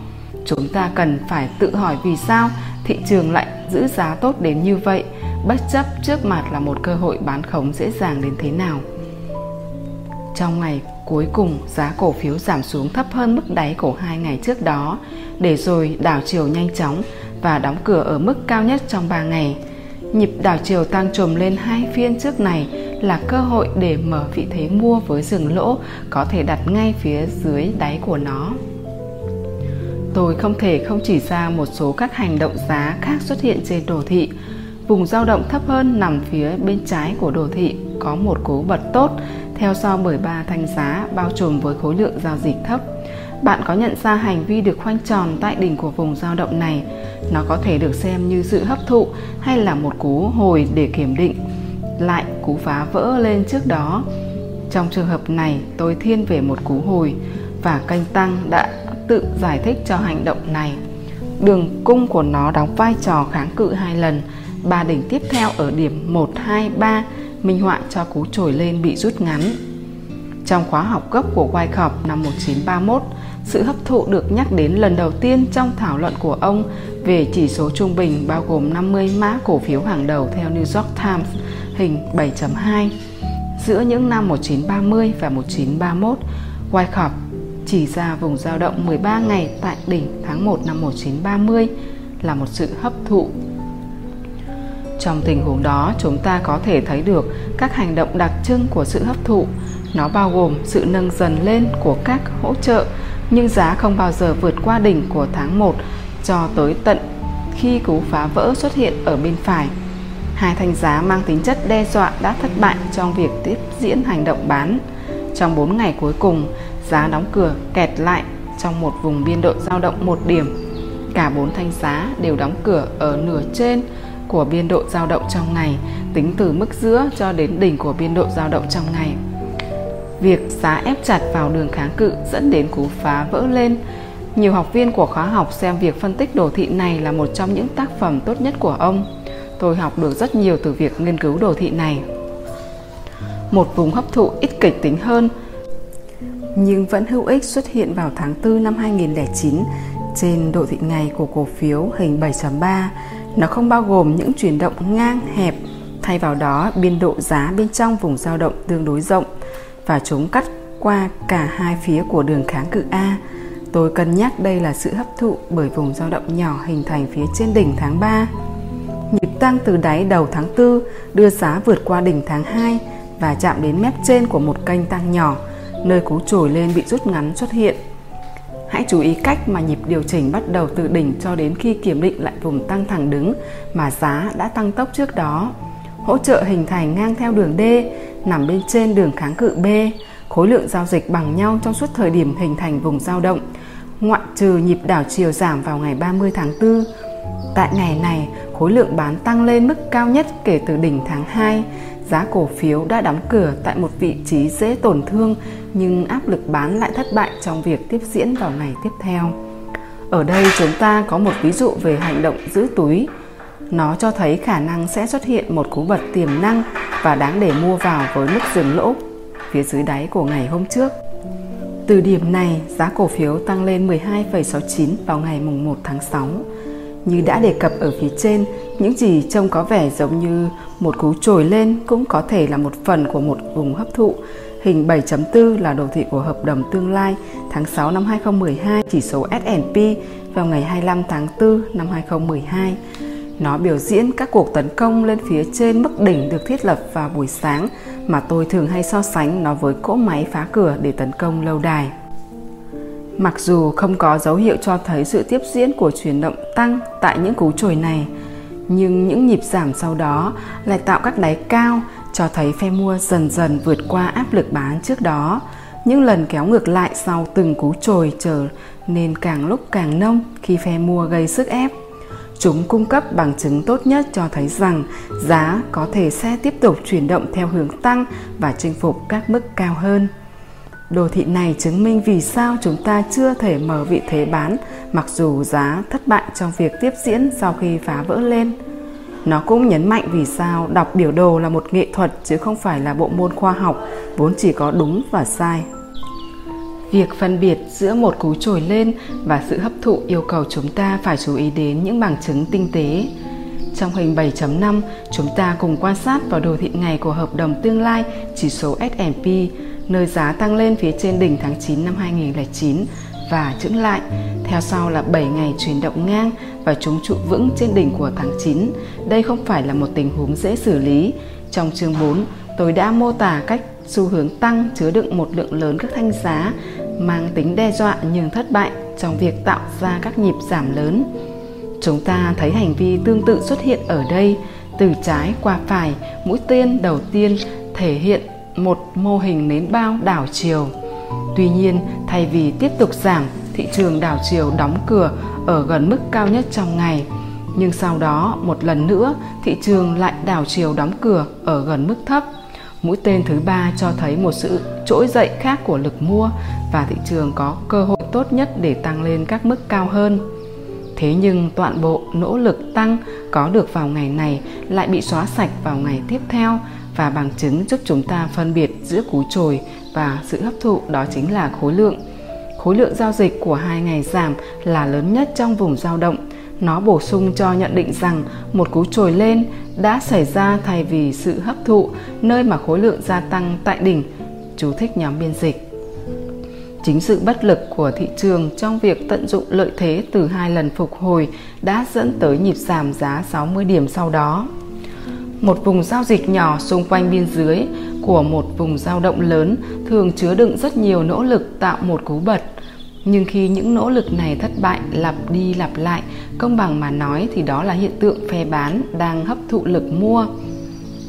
Chúng ta cần phải tự hỏi vì sao thị trường lại giữ giá tốt đến như vậy – bất chấp trước mặt là một cơ hội bán khống dễ dàng đến thế nào. Trong ngày cuối cùng, giá cổ phiếu giảm xuống thấp hơn mức đáy của hai ngày trước đó, để rồi đảo chiều nhanh chóng và đóng cửa ở mức cao nhất trong 3 ngày. Nhịp đảo chiều tăng trùm lên hai phiên trước này là cơ hội để mở vị thế mua với rừng lỗ có thể đặt ngay phía dưới đáy của nó. Tôi không thể không chỉ ra một số các hành động giá khác xuất hiện trên đồ thị Vùng dao động thấp hơn nằm phía bên trái của đồ thị có một cú bật tốt, theo sau bởi ba thanh giá bao trùm với khối lượng giao dịch thấp. Bạn có nhận ra hành vi được khoanh tròn tại đỉnh của vùng dao động này? Nó có thể được xem như sự hấp thụ hay là một cú hồi để kiểm định lại cú phá vỡ lên trước đó. Trong trường hợp này, tôi thiên về một cú hồi và kênh tăng đã tự giải thích cho hành động này. Đường cung của nó đóng vai trò kháng cự hai lần ba đỉnh tiếp theo ở điểm 1, 2, 3 minh họa cho cú trồi lên bị rút ngắn. Trong khóa học gốc của Wyckoff năm 1931, sự hấp thụ được nhắc đến lần đầu tiên trong thảo luận của ông về chỉ số trung bình bao gồm 50 mã cổ phiếu hàng đầu theo New York Times, hình 7.2. Giữa những năm 1930 và 1931, Wyckoff chỉ ra vùng dao động 13 ngày tại đỉnh tháng 1 năm 1930 là một sự hấp thụ trong tình huống đó, chúng ta có thể thấy được các hành động đặc trưng của sự hấp thụ. Nó bao gồm sự nâng dần lên của các hỗ trợ, nhưng giá không bao giờ vượt qua đỉnh của tháng 1 cho tới tận khi cú phá vỡ xuất hiện ở bên phải. Hai thanh giá mang tính chất đe dọa đã thất bại trong việc tiếp diễn hành động bán. Trong 4 ngày cuối cùng, giá đóng cửa kẹt lại trong một vùng biên độ dao động một điểm. Cả bốn thanh giá đều đóng cửa ở nửa trên của biên độ dao động trong ngày tính từ mức giữa cho đến đỉnh của biên độ dao động trong ngày. Việc giá ép chặt vào đường kháng cự dẫn đến cú phá vỡ lên. Nhiều học viên của khóa học xem việc phân tích đồ thị này là một trong những tác phẩm tốt nhất của ông. Tôi học được rất nhiều từ việc nghiên cứu đồ thị này. Một vùng hấp thụ ít kịch tính hơn nhưng vẫn hữu ích xuất hiện vào tháng 4 năm 2009 trên đồ thị ngày của cổ phiếu hình 7.3 nó không bao gồm những chuyển động ngang hẹp, thay vào đó biên độ giá bên trong vùng dao động tương đối rộng và chúng cắt qua cả hai phía của đường kháng cự A. Tôi cân nhắc đây là sự hấp thụ bởi vùng dao động nhỏ hình thành phía trên đỉnh tháng 3. Nhịp tăng từ đáy đầu tháng 4 đưa giá vượt qua đỉnh tháng 2 và chạm đến mép trên của một kênh tăng nhỏ, nơi cú trồi lên bị rút ngắn xuất hiện. Hãy chú ý cách mà nhịp điều chỉnh bắt đầu từ đỉnh cho đến khi kiểm định lại vùng tăng thẳng đứng mà giá đã tăng tốc trước đó. Hỗ trợ hình thành ngang theo đường D, nằm bên trên đường kháng cự B, khối lượng giao dịch bằng nhau trong suốt thời điểm hình thành vùng dao động, ngoại trừ nhịp đảo chiều giảm vào ngày 30 tháng 4. Tại ngày này, khối lượng bán tăng lên mức cao nhất kể từ đỉnh tháng 2. Giá cổ phiếu đã đóng cửa tại một vị trí dễ tổn thương nhưng áp lực bán lại thất bại trong việc tiếp diễn vào ngày tiếp theo. Ở đây chúng ta có một ví dụ về hành động giữ túi. Nó cho thấy khả năng sẽ xuất hiện một cú bật tiềm năng và đáng để mua vào với mức dừng lỗ phía dưới đáy của ngày hôm trước. Từ điểm này, giá cổ phiếu tăng lên 12,69 vào ngày mùng 1 tháng 6. Như đã đề cập ở phía trên, những gì trông có vẻ giống như một cú trồi lên cũng có thể là một phần của một vùng hấp thụ. Hình 7.4 là đồ thị của hợp đồng tương lai tháng 6 năm 2012 chỉ số S&P vào ngày 25 tháng 4 năm 2012. Nó biểu diễn các cuộc tấn công lên phía trên mức đỉnh được thiết lập vào buổi sáng mà tôi thường hay so sánh nó với cỗ máy phá cửa để tấn công lâu đài. Mặc dù không có dấu hiệu cho thấy sự tiếp diễn của chuyển động tăng tại những cú trồi này, nhưng những nhịp giảm sau đó lại tạo các đáy cao cho thấy phe mua dần dần vượt qua áp lực bán trước đó. Những lần kéo ngược lại sau từng cú trồi trở nên càng lúc càng nông khi phe mua gây sức ép. Chúng cung cấp bằng chứng tốt nhất cho thấy rằng giá có thể sẽ tiếp tục chuyển động theo hướng tăng và chinh phục các mức cao hơn. Đồ thị này chứng minh vì sao chúng ta chưa thể mở vị thế bán, mặc dù giá thất bại trong việc tiếp diễn sau khi phá vỡ lên. Nó cũng nhấn mạnh vì sao đọc biểu đồ là một nghệ thuật chứ không phải là bộ môn khoa học, vốn chỉ có đúng và sai. Việc phân biệt giữa một cú trồi lên và sự hấp thụ yêu cầu chúng ta phải chú ý đến những bằng chứng tinh tế. Trong hình 7.5, chúng ta cùng quan sát vào đồ thị ngày của hợp đồng tương lai chỉ số S&P, nơi giá tăng lên phía trên đỉnh tháng 9 năm 2009 và chững lại. Theo sau là 7 ngày chuyển động ngang và chúng trụ vững trên đỉnh của tháng 9. Đây không phải là một tình huống dễ xử lý. Trong chương 4, tôi đã mô tả cách xu hướng tăng chứa đựng một lượng lớn các thanh giá mang tính đe dọa nhưng thất bại trong việc tạo ra các nhịp giảm lớn. Chúng ta thấy hành vi tương tự xuất hiện ở đây, từ trái qua phải, mũi tên đầu tiên thể hiện một mô hình nến bao đảo chiều. Tuy nhiên, thay vì tiếp tục giảm, thị trường đảo chiều đóng cửa ở gần mức cao nhất trong ngày. Nhưng sau đó, một lần nữa, thị trường lại đảo chiều đóng cửa ở gần mức thấp Mũi tên thứ ba cho thấy một sự trỗi dậy khác của lực mua và thị trường có cơ hội tốt nhất để tăng lên các mức cao hơn. Thế nhưng toàn bộ nỗ lực tăng có được vào ngày này lại bị xóa sạch vào ngày tiếp theo và bằng chứng giúp chúng ta phân biệt giữa cú trồi và sự hấp thụ đó chính là khối lượng. Khối lượng giao dịch của hai ngày giảm là lớn nhất trong vùng giao động nó bổ sung cho nhận định rằng một cú trồi lên đã xảy ra thay vì sự hấp thụ nơi mà khối lượng gia tăng tại đỉnh. Chú thích nhóm biên dịch. Chính sự bất lực của thị trường trong việc tận dụng lợi thế từ hai lần phục hồi đã dẫn tới nhịp giảm giá 60 điểm sau đó. Một vùng giao dịch nhỏ xung quanh biên dưới của một vùng dao động lớn thường chứa đựng rất nhiều nỗ lực tạo một cú bật nhưng khi những nỗ lực này thất bại, lặp đi lặp lại, công bằng mà nói thì đó là hiện tượng phe bán đang hấp thụ lực mua.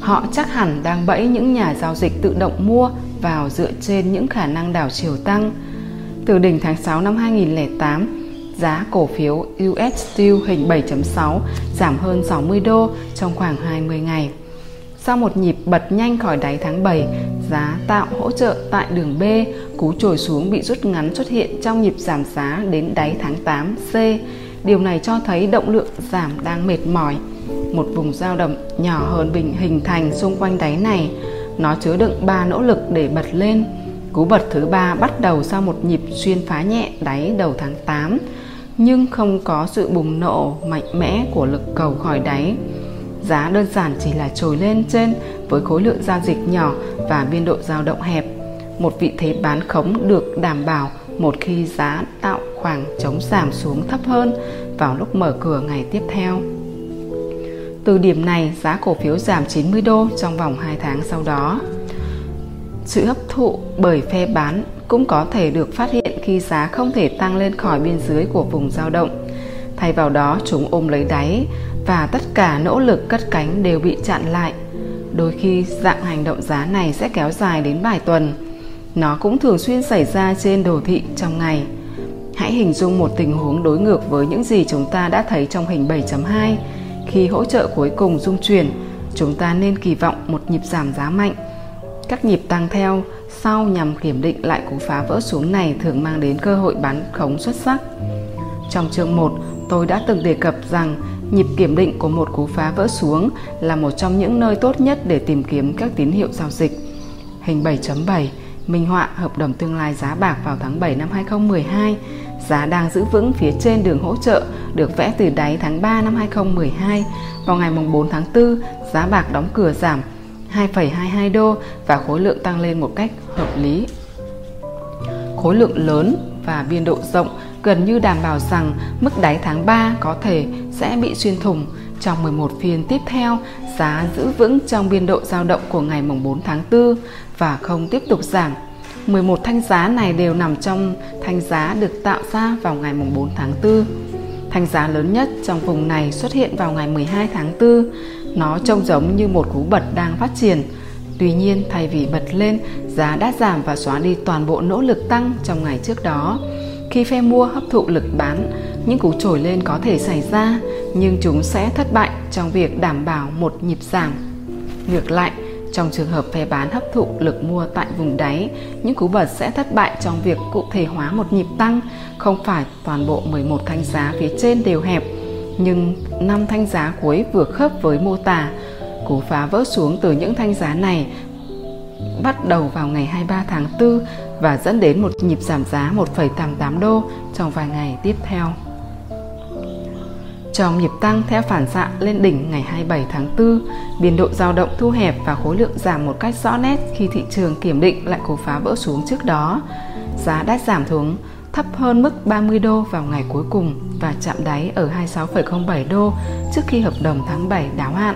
Họ chắc hẳn đang bẫy những nhà giao dịch tự động mua vào dựa trên những khả năng đảo chiều tăng. Từ đỉnh tháng 6 năm 2008 giá cổ phiếu US Steel hình 7.6 giảm hơn 60 đô trong khoảng 20 ngày sau một nhịp bật nhanh khỏi đáy tháng 7, giá tạo hỗ trợ tại đường B, cú trồi xuống bị rút ngắn xuất hiện trong nhịp giảm giá đến đáy tháng 8 C. Điều này cho thấy động lượng giảm đang mệt mỏi. Một vùng dao động nhỏ hơn bình hình thành xung quanh đáy này. Nó chứa đựng 3 nỗ lực để bật lên. Cú bật thứ ba bắt đầu sau một nhịp xuyên phá nhẹ đáy đầu tháng 8, nhưng không có sự bùng nổ mạnh mẽ của lực cầu khỏi đáy giá đơn giản chỉ là trồi lên trên với khối lượng giao dịch nhỏ và biên độ dao động hẹp. Một vị thế bán khống được đảm bảo một khi giá tạo khoảng trống giảm xuống thấp hơn vào lúc mở cửa ngày tiếp theo. Từ điểm này, giá cổ phiếu giảm 90 đô trong vòng 2 tháng sau đó. Sự hấp thụ bởi phe bán cũng có thể được phát hiện khi giá không thể tăng lên khỏi biên dưới của vùng giao động. Thay vào đó, chúng ôm lấy đáy và tất cả nỗ lực cất cánh đều bị chặn lại. Đôi khi dạng hành động giá này sẽ kéo dài đến vài tuần. Nó cũng thường xuyên xảy ra trên đồ thị trong ngày. Hãy hình dung một tình huống đối ngược với những gì chúng ta đã thấy trong hình 7.2. Khi hỗ trợ cuối cùng dung chuyển, chúng ta nên kỳ vọng một nhịp giảm giá mạnh. Các nhịp tăng theo sau nhằm kiểm định lại cú phá vỡ xuống này thường mang đến cơ hội bán khống xuất sắc. Trong chương 1, tôi đã từng đề cập rằng nhịp kiểm định của một cú phá vỡ xuống là một trong những nơi tốt nhất để tìm kiếm các tín hiệu giao dịch. Hình 7.7 minh họa hợp đồng tương lai giá bạc vào tháng 7 năm 2012 giá đang giữ vững phía trên đường hỗ trợ được vẽ từ đáy tháng 3 năm 2012. Vào ngày 4 tháng 4, giá bạc đóng cửa giảm 2,22 đô và khối lượng tăng lên một cách hợp lý. Khối lượng lớn và biên độ rộng gần như đảm bảo rằng mức đáy tháng 3 có thể sẽ bị xuyên thủng. Trong 11 phiên tiếp theo, giá giữ vững trong biên độ dao động của ngày 4 tháng 4 và không tiếp tục giảm 11 thanh giá này đều nằm trong thanh giá được tạo ra vào ngày 4 tháng 4. Thanh giá lớn nhất trong vùng này xuất hiện vào ngày 12 tháng 4. Nó trông giống như một cú bật đang phát triển. Tuy nhiên, thay vì bật lên, giá đã giảm và xóa đi toàn bộ nỗ lực tăng trong ngày trước đó. Khi phe mua hấp thụ lực bán, những cú trồi lên có thể xảy ra, nhưng chúng sẽ thất bại trong việc đảm bảo một nhịp giảm. Ngược lại, trong trường hợp phe bán hấp thụ lực mua tại vùng đáy, những cú bật sẽ thất bại trong việc cụ thể hóa một nhịp tăng, không phải toàn bộ 11 thanh giá phía trên đều hẹp, nhưng năm thanh giá cuối vừa khớp với mô tả. Cú phá vỡ xuống từ những thanh giá này bắt đầu vào ngày 23 tháng 4 và dẫn đến một nhịp giảm giá 1,88 đô trong vài ngày tiếp theo. Trong nhịp tăng theo phản xạ lên đỉnh ngày 27 tháng 4, biên độ dao động thu hẹp và khối lượng giảm một cách rõ nét khi thị trường kiểm định lại cố phá vỡ xuống trước đó. Giá đã giảm xuống thấp hơn mức 30 đô vào ngày cuối cùng và chạm đáy ở 26,07 đô trước khi hợp đồng tháng 7 đáo hạn.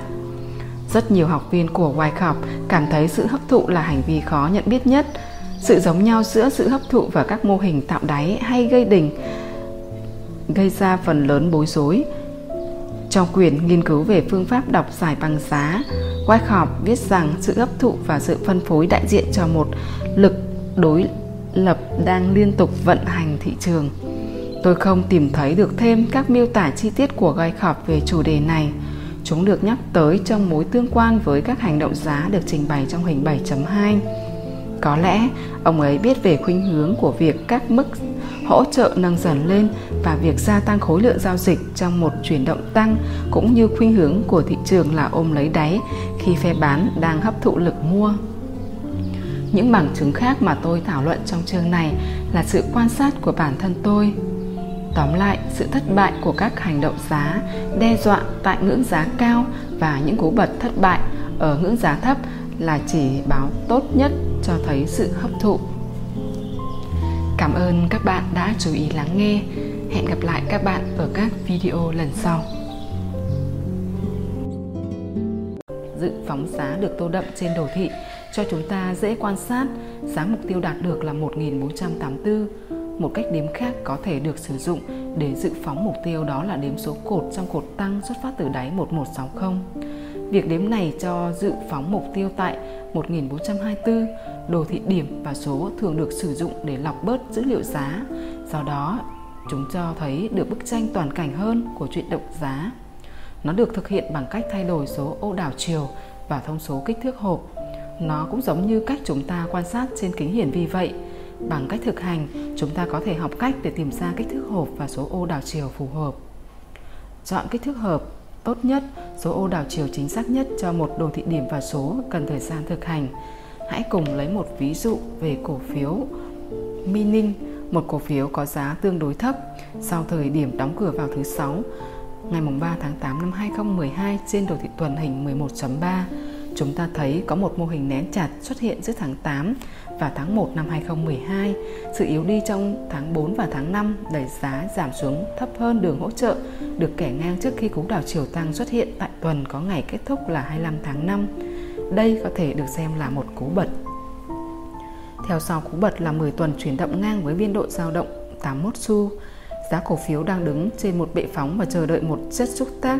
Rất nhiều học viên của Wyckoff cảm thấy sự hấp thụ là hành vi khó nhận biết nhất. Sự giống nhau giữa sự hấp thụ và các mô hình tạo đáy hay gây đỉnh gây ra phần lớn bối rối trong quyển nghiên cứu về phương pháp đọc giải bằng giá, Wyckoff viết rằng sự hấp thụ và sự phân phối đại diện cho một lực đối lập đang liên tục vận hành thị trường. Tôi không tìm thấy được thêm các miêu tả chi tiết của Wyckoff về chủ đề này. Chúng được nhắc tới trong mối tương quan với các hành động giá được trình bày trong hình 7.2. Có lẽ ông ấy biết về khuynh hướng của việc các mức hỗ trợ nâng dần lên và việc gia tăng khối lượng giao dịch trong một chuyển động tăng cũng như khuynh hướng của thị trường là ôm lấy đáy khi phe bán đang hấp thụ lực mua. Những bằng chứng khác mà tôi thảo luận trong chương này là sự quan sát của bản thân tôi. Tóm lại, sự thất bại của các hành động giá đe dọa tại ngưỡng giá cao và những cú bật thất bại ở ngưỡng giá thấp là chỉ báo tốt nhất cho thấy sự hấp thụ Cảm ơn các bạn đã chú ý lắng nghe. Hẹn gặp lại các bạn ở các video lần sau. Dự phóng giá được tô đậm trên đồ thị cho chúng ta dễ quan sát giá mục tiêu đạt được là 1484. Một cách đếm khác có thể được sử dụng để dự phóng mục tiêu đó là đếm số cột trong cột tăng xuất phát từ đáy 1160. Việc đếm này cho dự phóng mục tiêu tại 1424, đồ thị điểm và số thường được sử dụng để lọc bớt dữ liệu giá. Do đó, chúng cho thấy được bức tranh toàn cảnh hơn của chuyển động giá. Nó được thực hiện bằng cách thay đổi số ô đảo chiều và thông số kích thước hộp. Nó cũng giống như cách chúng ta quan sát trên kính hiển vi vậy. Bằng cách thực hành, chúng ta có thể học cách để tìm ra kích thước hộp và số ô đảo chiều phù hợp. Chọn kích thước hợp tốt nhất, số ô đảo chiều chính xác nhất cho một đồ thị điểm và số cần thời gian thực hành. Hãy cùng lấy một ví dụ về cổ phiếu Mining, một cổ phiếu có giá tương đối thấp sau thời điểm đóng cửa vào thứ sáu ngày 3 tháng 8 năm 2012 trên đồ thị tuần hình 11.3. chúng ta thấy có một mô hình nén chặt xuất hiện giữa tháng 8 và tháng 1 năm 2012. Sự yếu đi trong tháng 4 và tháng 5 đẩy giá giảm xuống thấp hơn đường hỗ trợ, được kẻ ngang trước khi cú đảo chiều tăng xuất hiện tại tuần có ngày kết thúc là 25 tháng 5. Đây có thể được xem là một cú bật. Theo sau, cú bật là 10 tuần chuyển động ngang với biên độ dao động 81 xu. Giá cổ phiếu đang đứng trên một bệ phóng và chờ đợi một chất xúc tác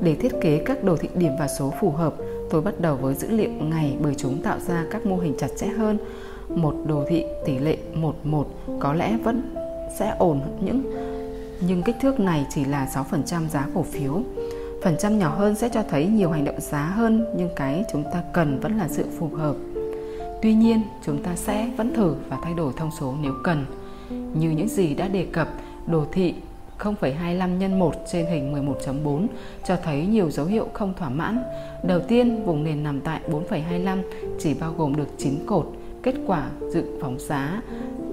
để thiết kế các đồ thị điểm và số phù hợp. Tôi bắt đầu với dữ liệu ngày bởi chúng tạo ra các mô hình chặt chẽ hơn. Một đồ thị tỷ lệ 11 có lẽ vẫn sẽ ổn những nhưng kích thước này chỉ là 6% giá cổ phiếu. Phần trăm nhỏ hơn sẽ cho thấy nhiều hành động giá hơn nhưng cái chúng ta cần vẫn là sự phù hợp. Tuy nhiên, chúng ta sẽ vẫn thử và thay đổi thông số nếu cần. Như những gì đã đề cập, đồ thị 0,25 nhân 1 trên hình 11.4 cho thấy nhiều dấu hiệu không thỏa mãn. Đầu tiên, vùng nền nằm tại 4,25 chỉ bao gồm được 9 cột. Kết quả dự phóng giá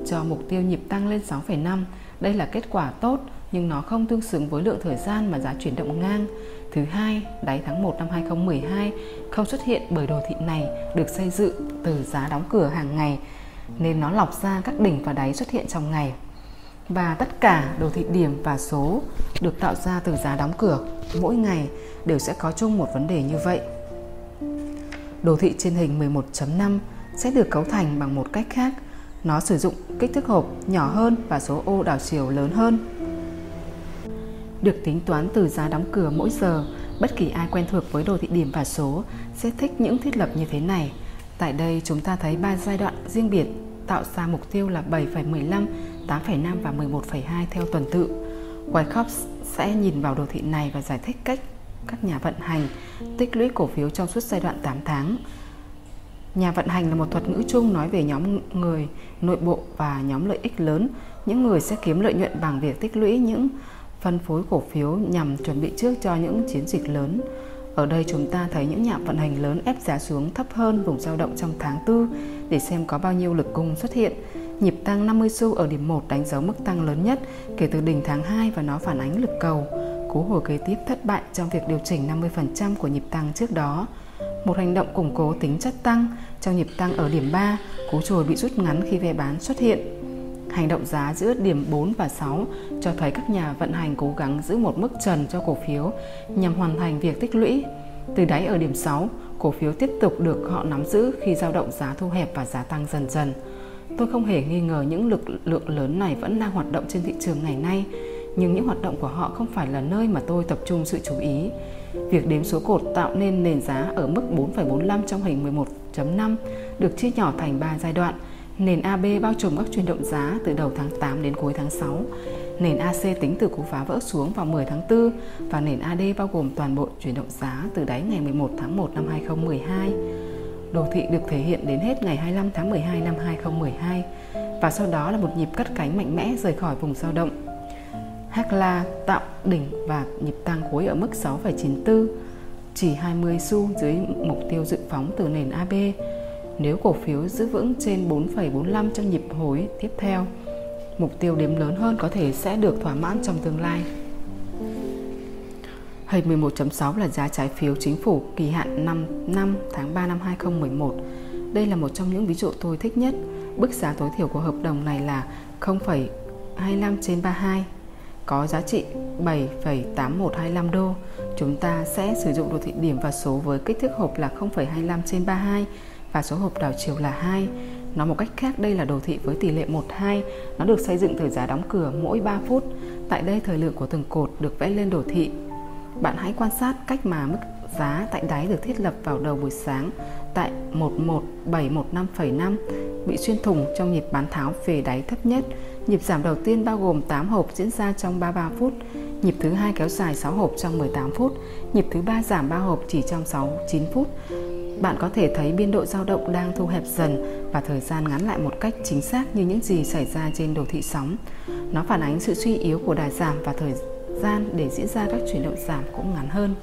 cho mục tiêu nhịp tăng lên 6,5. Đây là kết quả tốt nhưng nó không tương xứng với lượng thời gian mà giá chuyển động ngang. Thứ hai, đáy tháng 1 năm 2012 không xuất hiện bởi đồ thị này được xây dựng từ giá đóng cửa hàng ngày nên nó lọc ra các đỉnh và đáy xuất hiện trong ngày. Và tất cả đồ thị điểm và số được tạo ra từ giá đóng cửa mỗi ngày đều sẽ có chung một vấn đề như vậy. Đồ thị trên hình 11.5 sẽ được cấu thành bằng một cách khác. Nó sử dụng kích thước hộp nhỏ hơn và số ô đảo chiều lớn hơn được tính toán từ giá đóng cửa mỗi giờ. Bất kỳ ai quen thuộc với đồ thị điểm và số sẽ thích những thiết lập như thế này. Tại đây chúng ta thấy ba giai đoạn riêng biệt tạo ra mục tiêu là 7,15, 8,5 và 11,2 theo tuần tự. Wyckoff sẽ nhìn vào đồ thị này và giải thích cách các nhà vận hành tích lũy cổ phiếu trong suốt giai đoạn 8 tháng. Nhà vận hành là một thuật ngữ chung nói về nhóm người, nội bộ và nhóm lợi ích lớn. Những người sẽ kiếm lợi nhuận bằng việc tích lũy những phân phối cổ phiếu nhằm chuẩn bị trước cho những chiến dịch lớn. Ở đây chúng ta thấy những nhà vận hành lớn ép giá xuống thấp hơn vùng dao động trong tháng 4 để xem có bao nhiêu lực cung xuất hiện. Nhịp tăng 50 xu ở điểm 1 đánh dấu mức tăng lớn nhất kể từ đỉnh tháng 2 và nó phản ánh lực cầu. Cú hồi kế tiếp thất bại trong việc điều chỉnh 50% của nhịp tăng trước đó. Một hành động củng cố tính chất tăng trong nhịp tăng ở điểm 3, cú trồi bị rút ngắn khi ve bán xuất hiện Hành động giá giữa điểm 4 và 6 cho thấy các nhà vận hành cố gắng giữ một mức trần cho cổ phiếu nhằm hoàn thành việc tích lũy. Từ đáy ở điểm 6, cổ phiếu tiếp tục được họ nắm giữ khi dao động giá thu hẹp và giá tăng dần dần. Tôi không hề nghi ngờ những lực lượng lớn này vẫn đang hoạt động trên thị trường ngày nay, nhưng những hoạt động của họ không phải là nơi mà tôi tập trung sự chú ý. Việc đếm số cột tạo nên nền giá ở mức 4,45 trong hình 1.5 được chia nhỏ thành 3 giai đoạn – Nền AB bao trùm các chuyển động giá từ đầu tháng 8 đến cuối tháng 6. Nền AC tính từ cú phá vỡ xuống vào 10 tháng 4 và nền AD bao gồm toàn bộ chuyển động giá từ đáy ngày 11 tháng 1 năm 2012. Đồ thị được thể hiện đến hết ngày 25 tháng 12 năm 2012 và sau đó là một nhịp cắt cánh mạnh mẽ rời khỏi vùng dao động. Hakla tạo đỉnh và nhịp tăng cuối ở mức 6,94, chỉ 20 xu dưới mục tiêu dự phóng từ nền AB nếu cổ phiếu giữ vững trên 4,45 trong nhịp hồi tiếp theo. Mục tiêu đếm lớn hơn có thể sẽ được thỏa mãn trong tương lai. Hình 11.6 là giá trái phiếu chính phủ kỳ hạn 5 năm tháng 3 năm 2011. Đây là một trong những ví dụ tôi thích nhất. Bức giá tối thiểu của hợp đồng này là 0,25 trên 32 có giá trị 7,8125 đô. Chúng ta sẽ sử dụng đồ thị điểm và số với kích thước hộp là 0,25 trên 32 và số hộp đảo chiều là 2. Nói một cách khác đây là đồ thị với tỷ lệ 1-2, nó được xây dựng từ giá đóng cửa mỗi 3 phút. Tại đây thời lượng của từng cột được vẽ lên đồ thị. Bạn hãy quan sát cách mà mức giá tại đáy được thiết lập vào đầu buổi sáng tại 11715,5 bị xuyên thủng trong nhịp bán tháo về đáy thấp nhất. Nhịp giảm đầu tiên bao gồm 8 hộp diễn ra trong 33 phút, nhịp thứ hai kéo dài 6 hộp trong 18 phút, nhịp thứ ba giảm 3 hộp chỉ trong 6 9 phút bạn có thể thấy biên độ dao động đang thu hẹp dần và thời gian ngắn lại một cách chính xác như những gì xảy ra trên đồ thị sóng. Nó phản ánh sự suy yếu của đà giảm và thời gian để diễn ra các chuyển động giảm cũng ngắn hơn.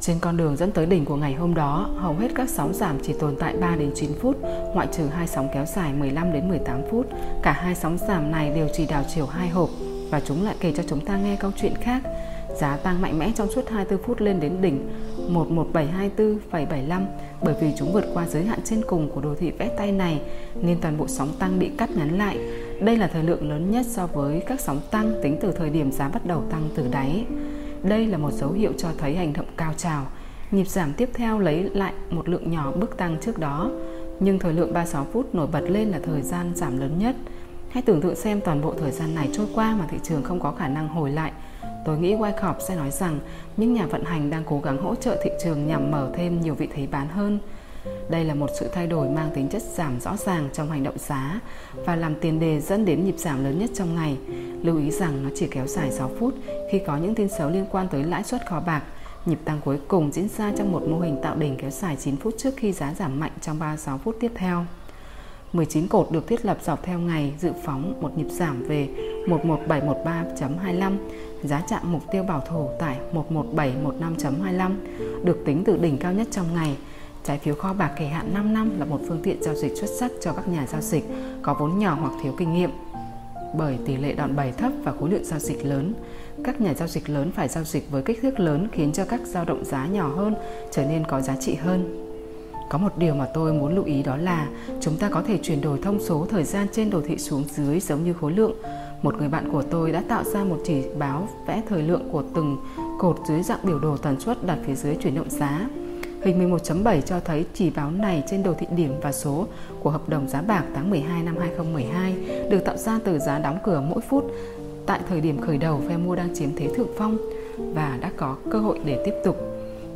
Trên con đường dẫn tới đỉnh của ngày hôm đó, hầu hết các sóng giảm chỉ tồn tại 3 đến 9 phút, ngoại trừ hai sóng kéo dài 15 đến 18 phút. Cả hai sóng giảm này đều chỉ đảo chiều hai hộp và chúng lại kể cho chúng ta nghe câu chuyện khác Giá tăng mạnh mẽ trong suốt 24 phút lên đến đỉnh 11724,75 bởi vì chúng vượt qua giới hạn trên cùng của đồ thị vẽ tay này nên toàn bộ sóng tăng bị cắt ngắn lại. Đây là thời lượng lớn nhất so với các sóng tăng tính từ thời điểm giá bắt đầu tăng từ đáy. Đây là một dấu hiệu cho thấy hành động cao trào. Nhịp giảm tiếp theo lấy lại một lượng nhỏ bước tăng trước đó, nhưng thời lượng 36 phút nổi bật lên là thời gian giảm lớn nhất. Hãy tưởng tượng xem toàn bộ thời gian này trôi qua mà thị trường không có khả năng hồi lại Tôi nghĩ Wyckoff sẽ nói rằng những nhà vận hành đang cố gắng hỗ trợ thị trường nhằm mở thêm nhiều vị thế bán hơn. Đây là một sự thay đổi mang tính chất giảm rõ ràng trong hành động giá và làm tiền đề dẫn đến nhịp giảm lớn nhất trong ngày. Lưu ý rằng nó chỉ kéo dài 6 phút khi có những tin xấu liên quan tới lãi suất kho bạc. Nhịp tăng cuối cùng diễn ra trong một mô hình tạo đỉnh kéo dài 9 phút trước khi giá giảm mạnh trong 36 phút tiếp theo. 19 cột được thiết lập dọc theo ngày dự phóng một nhịp giảm về 11713.25 giá chạm mục tiêu bảo thủ tại 11715.25 được tính từ đỉnh cao nhất trong ngày. Trái phiếu kho bạc kỳ hạn 5 năm là một phương tiện giao dịch xuất sắc cho các nhà giao dịch có vốn nhỏ hoặc thiếu kinh nghiệm. Bởi tỷ lệ đòn bẩy thấp và khối lượng giao dịch lớn, các nhà giao dịch lớn phải giao dịch với kích thước lớn khiến cho các dao động giá nhỏ hơn trở nên có giá trị hơn. Có một điều mà tôi muốn lưu ý đó là chúng ta có thể chuyển đổi thông số thời gian trên đồ thị xuống dưới giống như khối lượng một người bạn của tôi đã tạo ra một chỉ báo vẽ thời lượng của từng cột dưới dạng biểu đồ tần suất đặt phía dưới chuyển động giá. Hình 11.7 cho thấy chỉ báo này trên đồ thị điểm và số của hợp đồng giá bạc tháng 12 năm 2012 được tạo ra từ giá đóng cửa mỗi phút tại thời điểm khởi đầu phe mua đang chiếm thế thượng phong và đã có cơ hội để tiếp tục.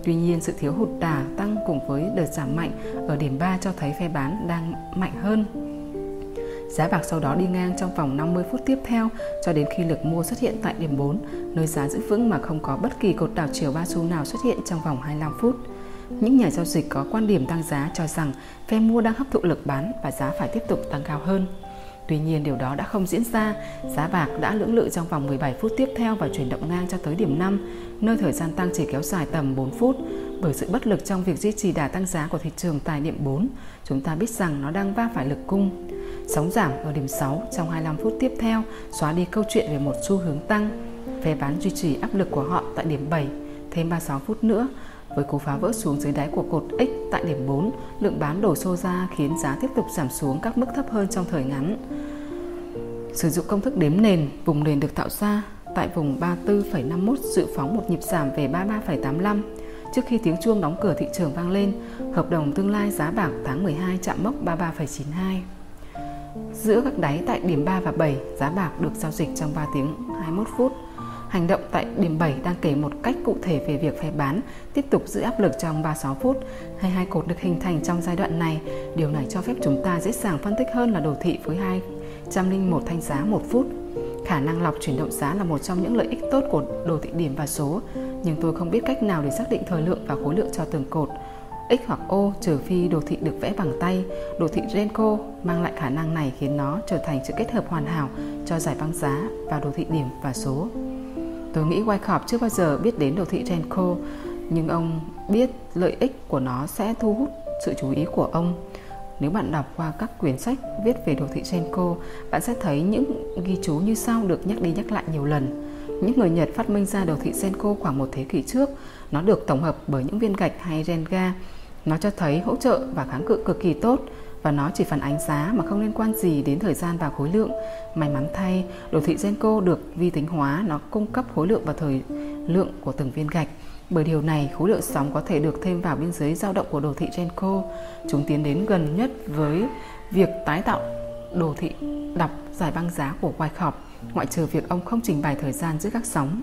Tuy nhiên, sự thiếu hụt đà tăng cùng với đợt giảm mạnh ở điểm 3 cho thấy phe bán đang mạnh hơn. Giá bạc sau đó đi ngang trong vòng 50 phút tiếp theo cho đến khi lực mua xuất hiện tại điểm 4, nơi giá giữ vững mà không có bất kỳ cột đảo chiều ba xu nào xuất hiện trong vòng 25 phút. Những nhà giao dịch có quan điểm tăng giá cho rằng phe mua đang hấp thụ lực bán và giá phải tiếp tục tăng cao hơn. Tuy nhiên điều đó đã không diễn ra, giá bạc đã lưỡng lự trong vòng 17 phút tiếp theo và chuyển động ngang cho tới điểm 5, nơi thời gian tăng chỉ kéo dài tầm 4 phút. Bởi sự bất lực trong việc duy trì đà tăng giá của thị trường tại điểm 4, chúng ta biết rằng nó đang va phải lực cung. Sóng giảm ở điểm 6 trong 25 phút tiếp theo xóa đi câu chuyện về một xu hướng tăng. Phe bán duy trì áp lực của họ tại điểm 7 thêm 36 phút nữa với cú phá vỡ xuống dưới đáy của cột X tại điểm 4, lượng bán đổ xô ra khiến giá tiếp tục giảm xuống các mức thấp hơn trong thời ngắn. Sử dụng công thức đếm nền, vùng nền được tạo ra tại vùng 34,51 dự phóng một nhịp giảm về 33,85. Trước khi tiếng chuông đóng cửa thị trường vang lên, hợp đồng tương lai giá bảng tháng 12 chạm mốc 33,92. Giữa các đáy tại điểm 3 và 7, giá bạc được giao dịch trong 3 tiếng 21 phút. Hành động tại điểm 7 đang kể một cách cụ thể về việc phải bán tiếp tục giữ áp lực trong 36 phút. Hay hai cột được hình thành trong giai đoạn này. Điều này cho phép chúng ta dễ dàng phân tích hơn là đồ thị với 201 thanh giá 1 phút. Khả năng lọc chuyển động giá là một trong những lợi ích tốt của đồ thị điểm và số, nhưng tôi không biết cách nào để xác định thời lượng và khối lượng cho từng cột. X hoặc O trừ phi đồ thị được vẽ bằng tay. Đồ thị Renko mang lại khả năng này khiến nó trở thành sự kết hợp hoàn hảo cho giải băng giá và đồ thị điểm và số. Tôi nghĩ Wyckoff chưa bao giờ biết đến đồ thị Renko, nhưng ông biết lợi ích của nó sẽ thu hút sự chú ý của ông. Nếu bạn đọc qua các quyển sách viết về đồ thị Renko, bạn sẽ thấy những ghi chú như sau được nhắc đi nhắc lại nhiều lần. Những người Nhật phát minh ra đồ thị Senko khoảng một thế kỷ trước. Nó được tổng hợp bởi những viên gạch hay Renga nó cho thấy hỗ trợ và kháng cự cực kỳ tốt và nó chỉ phản ánh giá mà không liên quan gì đến thời gian và khối lượng. May mắn thay, đồ thị Genco được vi tính hóa, nó cung cấp khối lượng và thời lượng của từng viên gạch. Bởi điều này, khối lượng sóng có thể được thêm vào biên giới dao động của đồ thị Genco. Chúng tiến đến gần nhất với việc tái tạo đồ thị đọc giải băng giá của Wyckoff, ngoại trừ việc ông không trình bày thời gian giữa các sóng.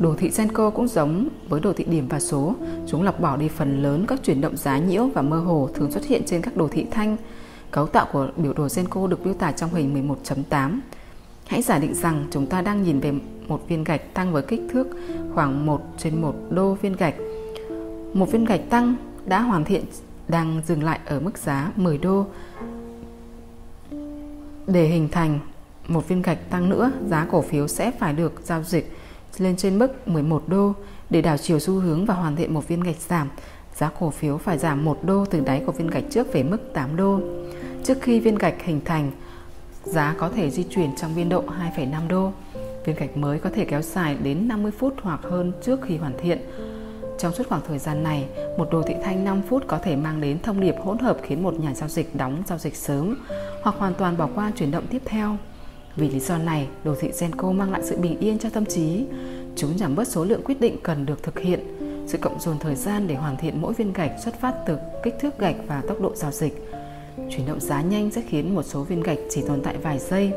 Đồ thị Senko cũng giống với đồ thị điểm và số, chúng lọc bỏ đi phần lớn các chuyển động giá nhiễu và mơ hồ thường xuất hiện trên các đồ thị thanh. Cấu tạo của biểu đồ Senko được miêu tả trong hình 11.8. Hãy giả định rằng chúng ta đang nhìn về một viên gạch tăng với kích thước khoảng 1 trên 1 đô viên gạch. Một viên gạch tăng đã hoàn thiện đang dừng lại ở mức giá 10 đô. Để hình thành một viên gạch tăng nữa, giá cổ phiếu sẽ phải được giao dịch lên trên mức 11 đô để đảo chiều xu hướng và hoàn thiện một viên gạch giảm. Giá cổ phiếu phải giảm 1 đô từ đáy của viên gạch trước về mức 8 đô. Trước khi viên gạch hình thành, giá có thể di chuyển trong biên độ 2,5 đô. Viên gạch mới có thể kéo dài đến 50 phút hoặc hơn trước khi hoàn thiện. Trong suốt khoảng thời gian này, một đồ thị thanh 5 phút có thể mang đến thông điệp hỗn hợp khiến một nhà giao dịch đóng giao dịch sớm hoặc hoàn toàn bỏ qua chuyển động tiếp theo. Vì lý do này, đồ thị Genco mang lại sự bình yên cho tâm trí. Chúng giảm bớt số lượng quyết định cần được thực hiện, sự cộng dồn thời gian để hoàn thiện mỗi viên gạch xuất phát từ kích thước gạch và tốc độ giao dịch. Chuyển động giá nhanh sẽ khiến một số viên gạch chỉ tồn tại vài giây.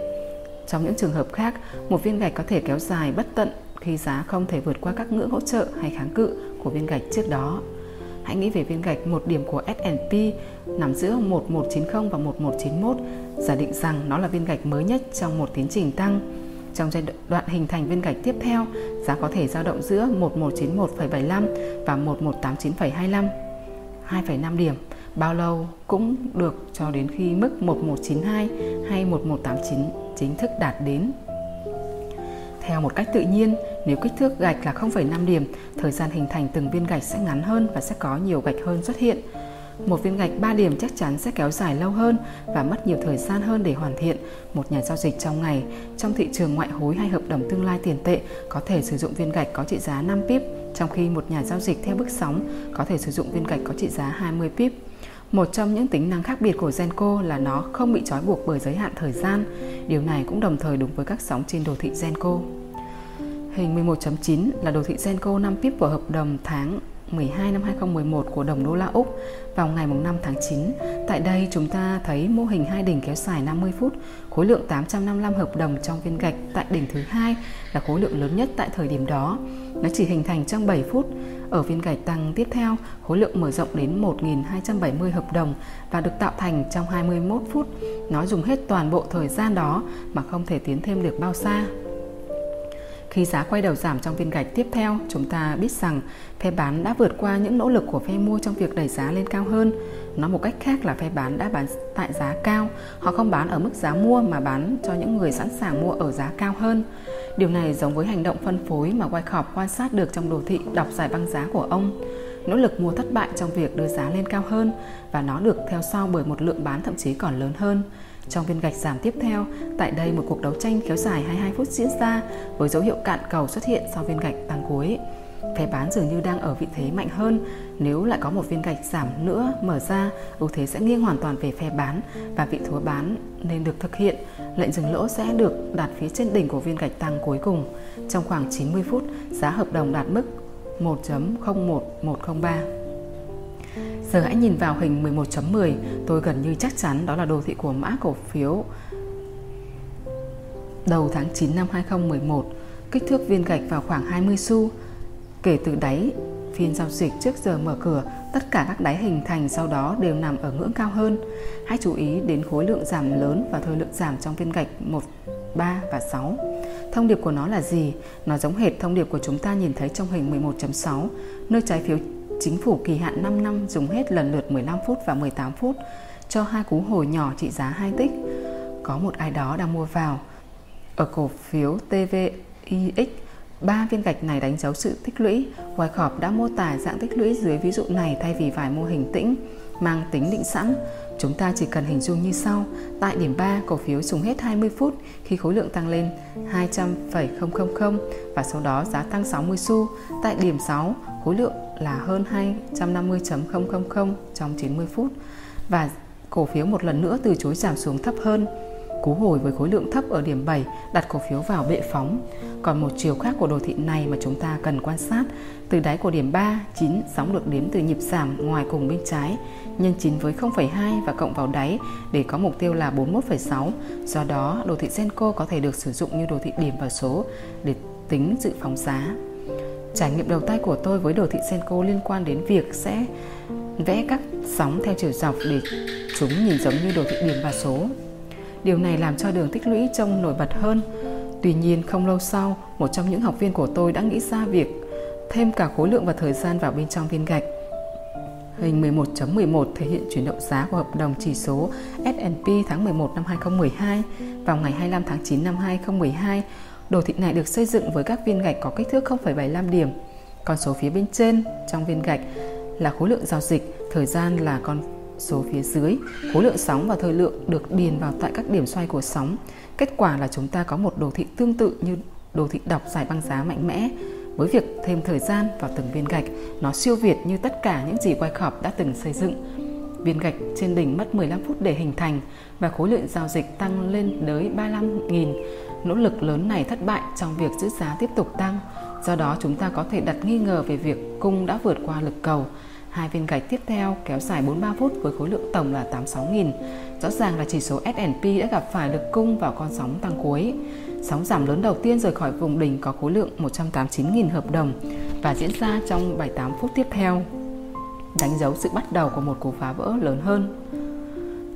Trong những trường hợp khác, một viên gạch có thể kéo dài bất tận khi giá không thể vượt qua các ngưỡng hỗ trợ hay kháng cự của viên gạch trước đó. Hãy nghĩ về viên gạch một điểm của S&P nằm giữa 1190 và 1191, giả định rằng nó là viên gạch mới nhất trong một tiến trình tăng. Trong giai đoạn hình thành viên gạch tiếp theo, giá có thể dao động giữa 1191,75 và 1189,25, 2,5 điểm. Bao lâu cũng được cho đến khi mức 1192 hay 1189 chính thức đạt đến. Theo một cách tự nhiên, nếu kích thước gạch là 0,5 điểm, thời gian hình thành từng viên gạch sẽ ngắn hơn và sẽ có nhiều gạch hơn xuất hiện. Một viên gạch 3 điểm chắc chắn sẽ kéo dài lâu hơn và mất nhiều thời gian hơn để hoàn thiện. Một nhà giao dịch trong ngày, trong thị trường ngoại hối hay hợp đồng tương lai tiền tệ có thể sử dụng viên gạch có trị giá 5 pip, trong khi một nhà giao dịch theo bước sóng có thể sử dụng viên gạch có trị giá 20 pip. Một trong những tính năng khác biệt của Genco là nó không bị trói buộc bởi giới hạn thời gian. Điều này cũng đồng thời đúng với các sóng trên đồ thị Genco. Hình 11.9 là đồ thị Genco 5 pip của hợp đồng tháng 12 năm 2011 của đồng đô la Úc vào ngày 5 tháng 9. Tại đây chúng ta thấy mô hình hai đỉnh kéo dài 50 phút, khối lượng 855 hợp đồng trong viên gạch tại đỉnh thứ hai là khối lượng lớn nhất tại thời điểm đó. Nó chỉ hình thành trong 7 phút. Ở viên gạch tăng tiếp theo, khối lượng mở rộng đến 1.270 hợp đồng và được tạo thành trong 21 phút. Nó dùng hết toàn bộ thời gian đó mà không thể tiến thêm được bao xa. Khi giá quay đầu giảm trong viên gạch tiếp theo, chúng ta biết rằng phe bán đã vượt qua những nỗ lực của phe mua trong việc đẩy giá lên cao hơn. Nói một cách khác là phe bán đã bán tại giá cao, họ không bán ở mức giá mua mà bán cho những người sẵn sàng mua ở giá cao hơn. Điều này giống với hành động phân phối mà Wyckoff quan sát được trong đồ thị đọc giải băng giá của ông. Nỗ lực mua thất bại trong việc đưa giá lên cao hơn và nó được theo sau bởi một lượng bán thậm chí còn lớn hơn. Trong viên gạch giảm tiếp theo, tại đây một cuộc đấu tranh kéo dài 22 phút diễn ra với dấu hiệu cạn cầu xuất hiện sau viên gạch tăng cuối. Phe bán dường như đang ở vị thế mạnh hơn. Nếu lại có một viên gạch giảm nữa mở ra, ưu thế sẽ nghiêng hoàn toàn về phe bán và vị thua bán nên được thực hiện. Lệnh dừng lỗ sẽ được đặt phía trên đỉnh của viên gạch tăng cuối cùng. Trong khoảng 90 phút, giá hợp đồng đạt mức 1.01103. Giờ hãy nhìn vào hình 11.10, tôi gần như chắc chắn đó là đồ thị của mã cổ phiếu đầu tháng 9 năm 2011, kích thước viên gạch vào khoảng 20 xu. Kể từ đáy phiên giao dịch trước giờ mở cửa, tất cả các đáy hình thành sau đó đều nằm ở ngưỡng cao hơn. Hãy chú ý đến khối lượng giảm lớn và thời lượng giảm trong viên gạch 1, 3 và 6. Thông điệp của nó là gì? Nó giống hệt thông điệp của chúng ta nhìn thấy trong hình 11.6, nơi trái phiếu chính phủ kỳ hạn 5 năm dùng hết lần lượt 15 phút và 18 phút cho hai cú hồi nhỏ trị giá 2 tích. Có một ai đó đang mua vào. Ở cổ phiếu TVIX, ba viên gạch này đánh dấu sự tích lũy. Wyckoff đã mô tả dạng tích lũy dưới ví dụ này thay vì vài mô hình tĩnh mang tính định sẵn. Chúng ta chỉ cần hình dung như sau. Tại điểm 3, cổ phiếu dùng hết 20 phút khi khối lượng tăng lên 200,000 và sau đó giá tăng 60 xu. Tại điểm 6, khối lượng là hơn 250.000 trong 90 phút và cổ phiếu một lần nữa từ chối giảm xuống thấp hơn. Cú hồi với khối lượng thấp ở điểm 7 đặt cổ phiếu vào bệ phóng. Còn một chiều khác của đồ thị này mà chúng ta cần quan sát, từ đáy của điểm 3, 9 sóng được đếm từ nhịp giảm ngoài cùng bên trái, nhân 9 với 0,2 và cộng vào đáy để có mục tiêu là 41,6. Do đó, đồ thị Senko có thể được sử dụng như đồ thị điểm và số để tính dự phóng giá. Trải nghiệm đầu tay của tôi với đồ thị Senko liên quan đến việc sẽ vẽ các sóng theo chiều dọc để chúng nhìn giống như đồ thị điểm và số. Điều này làm cho đường tích lũy trông nổi bật hơn. Tuy nhiên không lâu sau, một trong những học viên của tôi đã nghĩ ra việc thêm cả khối lượng và thời gian vào bên trong viên gạch. Hình 11.11 thể hiện chuyển động giá của hợp đồng chỉ số S&P tháng 11 năm 2012 vào ngày 25 tháng 9 năm 2012 Đồ thị này được xây dựng với các viên gạch có kích thước 0,75 điểm. Con số phía bên trên trong viên gạch là khối lượng giao dịch, thời gian là con số phía dưới, khối lượng sóng và thời lượng được điền vào tại các điểm xoay của sóng. Kết quả là chúng ta có một đồ thị tương tự như đồ thị đọc giải băng giá mạnh mẽ. Với việc thêm thời gian vào từng viên gạch, nó siêu việt như tất cả những gì Wyckoff đã từng xây dựng. Viên gạch trên đỉnh mất 15 phút để hình thành và khối lượng giao dịch tăng lên tới 35.000. Nỗ lực lớn này thất bại trong việc giữ giá tiếp tục tăng. Do đó chúng ta có thể đặt nghi ngờ về việc cung đã vượt qua lực cầu. Hai viên gạch tiếp theo kéo dài 43 phút với khối lượng tổng là 86.000. Rõ ràng là chỉ số S&P đã gặp phải lực cung vào con sóng tăng cuối. Sóng giảm lớn đầu tiên rời khỏi vùng đỉnh có khối lượng 189.000 hợp đồng và diễn ra trong 78 phút tiếp theo, đánh dấu sự bắt đầu của một cú phá vỡ lớn hơn.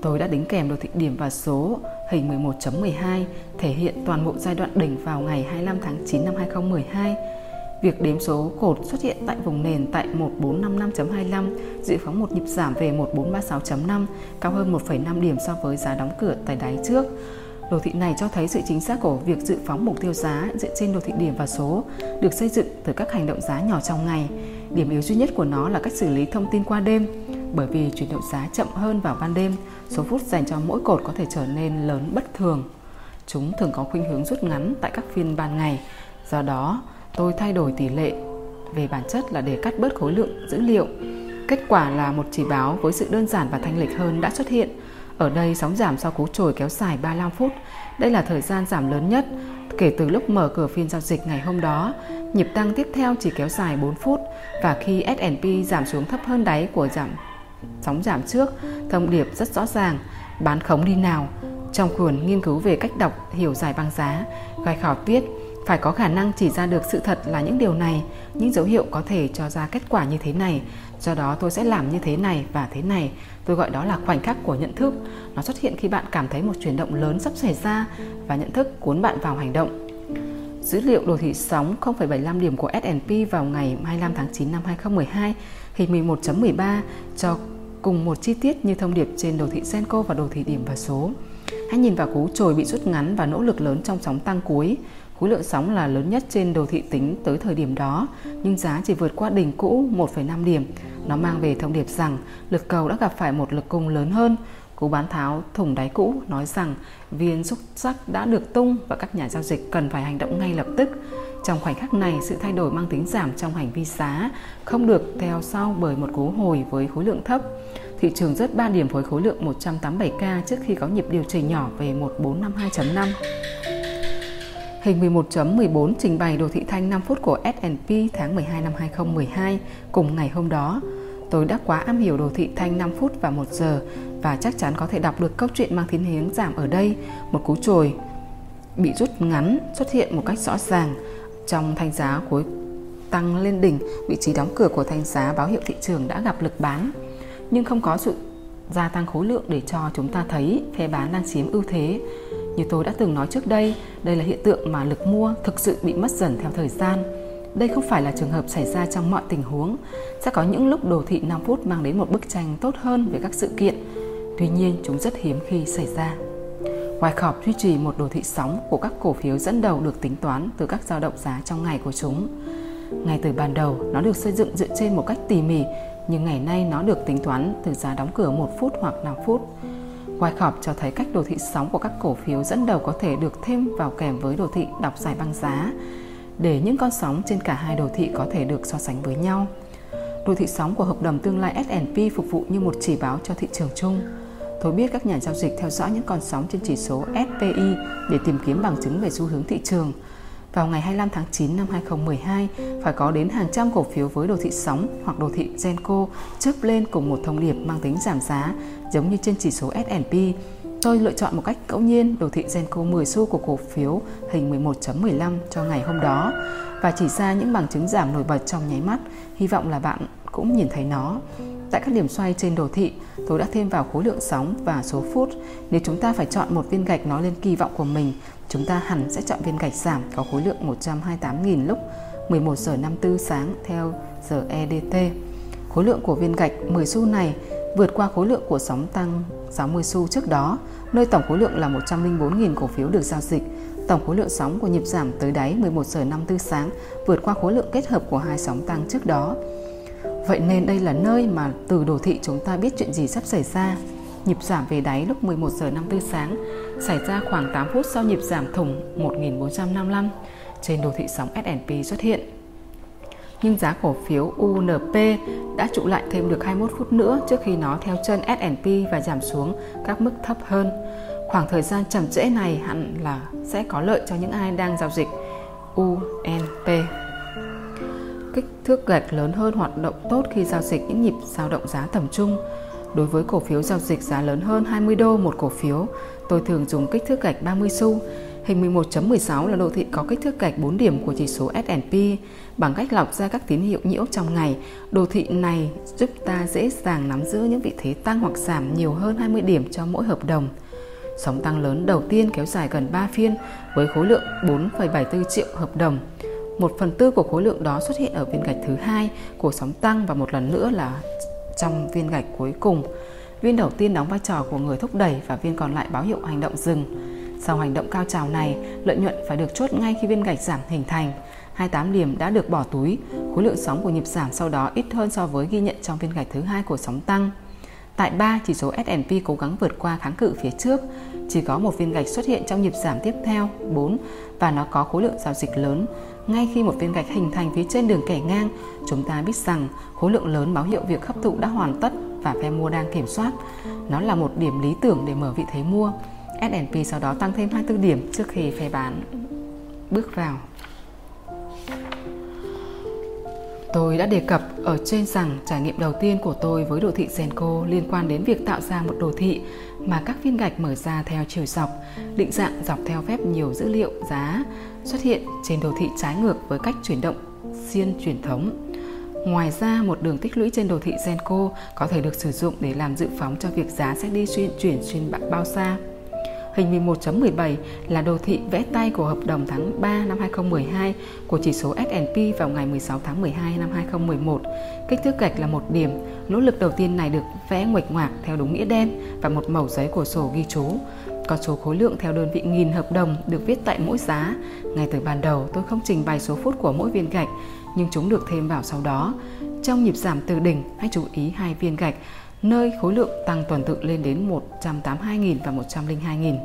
Tôi đã đính kèm đồ thị điểm và số hình 11.12 thể hiện toàn bộ giai đoạn đỉnh vào ngày 25 tháng 9 năm 2012 Việc đếm số cột xuất hiện tại vùng nền tại 1455.25 dự phóng một nhịp giảm về 1436.5, cao hơn 1,5 điểm so với giá đóng cửa tại đáy trước. Đồ thị này cho thấy sự chính xác của việc dự phóng mục tiêu giá dựa trên đồ thị điểm và số được xây dựng từ các hành động giá nhỏ trong ngày. Điểm yếu duy nhất của nó là cách xử lý thông tin qua đêm. Bởi vì chuyển động giá chậm hơn vào ban đêm, số phút dành cho mỗi cột có thể trở nên lớn bất thường. Chúng thường có khuynh hướng rút ngắn tại các phiên ban ngày. Do đó, tôi thay đổi tỷ lệ về bản chất là để cắt bớt khối lượng dữ liệu. Kết quả là một chỉ báo với sự đơn giản và thanh lịch hơn đã xuất hiện. Ở đây sóng giảm sau cú trồi kéo dài 35 phút. Đây là thời gian giảm lớn nhất kể từ lúc mở cửa phiên giao dịch ngày hôm đó. Nhịp tăng tiếp theo chỉ kéo dài 4 phút và khi S&P giảm xuống thấp hơn đáy của giảm sóng giảm trước, thông điệp rất rõ ràng, bán khống đi nào. Trong cuốn nghiên cứu về cách đọc hiểu giải băng giá, Gai Khảo viết phải có khả năng chỉ ra được sự thật là những điều này, những dấu hiệu có thể cho ra kết quả như thế này. Do đó tôi sẽ làm như thế này và thế này. Tôi gọi đó là khoảnh khắc của nhận thức. Nó xuất hiện khi bạn cảm thấy một chuyển động lớn sắp xảy ra và nhận thức cuốn bạn vào hành động. Dữ liệu đồ thị sóng 0,75 điểm của S&P vào ngày 25 tháng 9 năm 2012 hình 11.13 cho cùng một chi tiết như thông điệp trên đồ thị Senko và đồ thị điểm và số. Hãy nhìn vào cú trồi bị rút ngắn và nỗ lực lớn trong sóng tăng cuối. Khối lượng sóng là lớn nhất trên đồ thị tính tới thời điểm đó, nhưng giá chỉ vượt qua đỉnh cũ 1,5 điểm. Nó mang về thông điệp rằng lực cầu đã gặp phải một lực cung lớn hơn. Cú bán tháo thủng đáy cũ nói rằng viên xúc sắc đã được tung và các nhà giao dịch cần phải hành động ngay lập tức. Trong khoảnh khắc này, sự thay đổi mang tính giảm trong hành vi giá không được theo sau bởi một cú hồi với khối lượng thấp. Thị trường rớt 3 điểm với khối lượng 187K trước khi có nhịp điều chỉnh nhỏ về 1452.5. Hình 11.14 trình bày đồ thị thanh 5 phút của S&P tháng 12 năm 2012 cùng ngày hôm đó. Tôi đã quá am hiểu đồ thị thanh 5 phút và 1 giờ và chắc chắn có thể đọc được câu chuyện mang thiên hướng giảm ở đây. Một cú trồi bị rút ngắn xuất hiện một cách rõ ràng trong thanh giá cuối tăng lên đỉnh, vị trí đóng cửa của thanh giá báo hiệu thị trường đã gặp lực bán, nhưng không có sự gia tăng khối lượng để cho chúng ta thấy phe bán đang chiếm ưu thế. Như tôi đã từng nói trước đây, đây là hiện tượng mà lực mua thực sự bị mất dần theo thời gian. Đây không phải là trường hợp xảy ra trong mọi tình huống. Sẽ có những lúc đồ thị 5 phút mang đến một bức tranh tốt hơn về các sự kiện. Tuy nhiên, chúng rất hiếm khi xảy ra. Ngoài khọp duy trì một đồ thị sóng của các cổ phiếu dẫn đầu được tính toán từ các dao động giá trong ngày của chúng. Ngay từ ban đầu, nó được xây dựng dựa trên một cách tỉ mỉ, nhưng ngày nay nó được tính toán từ giá đóng cửa 1 phút hoặc 5 phút. Wyckoff cho thấy cách đồ thị sóng của các cổ phiếu dẫn đầu có thể được thêm vào kèm với đồ thị đọc giải băng giá để những con sóng trên cả hai đồ thị có thể được so sánh với nhau. Đồ thị sóng của hợp đồng tương lai S&P phục vụ như một chỉ báo cho thị trường chung. Tôi biết các nhà giao dịch theo dõi những con sóng trên chỉ số SPI để tìm kiếm bằng chứng về xu hướng thị trường. Vào ngày 25 tháng 9 năm 2012, phải có đến hàng trăm cổ phiếu với đồ thị sóng hoặc đồ thị Genco chớp lên cùng một thông điệp mang tính giảm giá giống như trên chỉ số S&P. Tôi lựa chọn một cách ngẫu nhiên đồ thị Genco 10 xu của cổ phiếu hình 11.15 cho ngày hôm đó và chỉ ra những bằng chứng giảm nổi bật trong nháy mắt. Hy vọng là bạn cũng nhìn thấy nó. Tại các điểm xoay trên đồ thị, tôi đã thêm vào khối lượng sóng và số phút. Nếu chúng ta phải chọn một viên gạch nói lên kỳ vọng của mình, chúng ta hẳn sẽ chọn viên gạch giảm có khối lượng 128.000 lúc 11 giờ 54 sáng theo giờ EDT. Khối lượng của viên gạch 10 xu này vượt qua khối lượng của sóng tăng 60 xu trước đó, nơi tổng khối lượng là 104.000 cổ phiếu được giao dịch. Tổng khối lượng sóng của nhịp giảm tới đáy 11 giờ 54 sáng vượt qua khối lượng kết hợp của hai sóng tăng trước đó. Vậy nên đây là nơi mà từ đồ thị chúng ta biết chuyện gì sắp xảy ra. Nhịp giảm về đáy lúc 11 giờ 54 sáng xảy ra khoảng 8 phút sau nhịp giảm thủng 1455. trên đồ thị sóng S&P xuất hiện. Nhưng giá cổ phiếu UNP đã trụ lại thêm được 21 phút nữa trước khi nó theo chân S&P và giảm xuống các mức thấp hơn. Khoảng thời gian chậm trễ này hẳn là sẽ có lợi cho những ai đang giao dịch UNP. Kích thước gạch lớn hơn hoạt động tốt khi giao dịch những nhịp dao động giá tầm trung. Đối với cổ phiếu giao dịch giá lớn hơn 20 đô một cổ phiếu, tôi thường dùng kích thước gạch 30 xu. Hình 11.16 là đồ thị có kích thước gạch 4 điểm của chỉ số S&P. Bằng cách lọc ra các tín hiệu nhiễu trong ngày, đồ thị này giúp ta dễ dàng nắm giữ những vị thế tăng hoặc giảm nhiều hơn 20 điểm cho mỗi hợp đồng. Sóng tăng lớn đầu tiên kéo dài gần 3 phiên với khối lượng 4,74 triệu hợp đồng. Một phần tư của khối lượng đó xuất hiện ở viên gạch thứ hai của sóng tăng và một lần nữa là trong viên gạch cuối cùng. Viên đầu tiên đóng vai trò của người thúc đẩy và viên còn lại báo hiệu hành động dừng. Sau hành động cao trào này, lợi nhuận phải được chốt ngay khi viên gạch giảm hình thành. 28 điểm đã được bỏ túi, khối lượng sóng của nhịp giảm sau đó ít hơn so với ghi nhận trong viên gạch thứ hai của sóng tăng. Tại 3, chỉ số S&P cố gắng vượt qua kháng cự phía trước, chỉ có một viên gạch xuất hiện trong nhịp giảm tiếp theo 4 và nó có khối lượng giao dịch lớn. Ngay khi một viên gạch hình thành phía trên đường kẻ ngang, chúng ta biết rằng khối lượng lớn báo hiệu việc hấp thụ đã hoàn tất và phe mua đang kiểm soát. Nó là một điểm lý tưởng để mở vị thế mua. S&P sau đó tăng thêm 24 điểm trước khi phe bán bước vào. Tôi đã đề cập ở trên rằng trải nghiệm đầu tiên của tôi với đồ thị Senko liên quan đến việc tạo ra một đồ thị mà các viên gạch mở ra theo chiều dọc, định dạng dọc theo phép nhiều dữ liệu giá xuất hiện trên đồ thị trái ngược với cách chuyển động xiên truyền thống. Ngoài ra, một đường tích lũy trên đồ thị Senko có thể được sử dụng để làm dự phóng cho việc giá sẽ đi xuyên chuyển xuyên bao xa. Hình 11.17 là đồ thị vẽ tay của hợp đồng tháng 3 năm 2012 của chỉ số S&P vào ngày 16 tháng 12 năm 2011. Kích thước gạch là một điểm. Nỗ lực đầu tiên này được vẽ nguệch ngoạc theo đúng nghĩa đen và một mẩu giấy của sổ ghi chú. Con số khối lượng theo đơn vị nghìn hợp đồng được viết tại mỗi giá. Ngay từ ban đầu tôi không trình bày số phút của mỗi viên gạch, nhưng chúng được thêm vào sau đó. Trong nhịp giảm từ đỉnh, hãy chú ý hai viên gạch nơi khối lượng tăng tuần tự lên đến 182.000 và 102.000.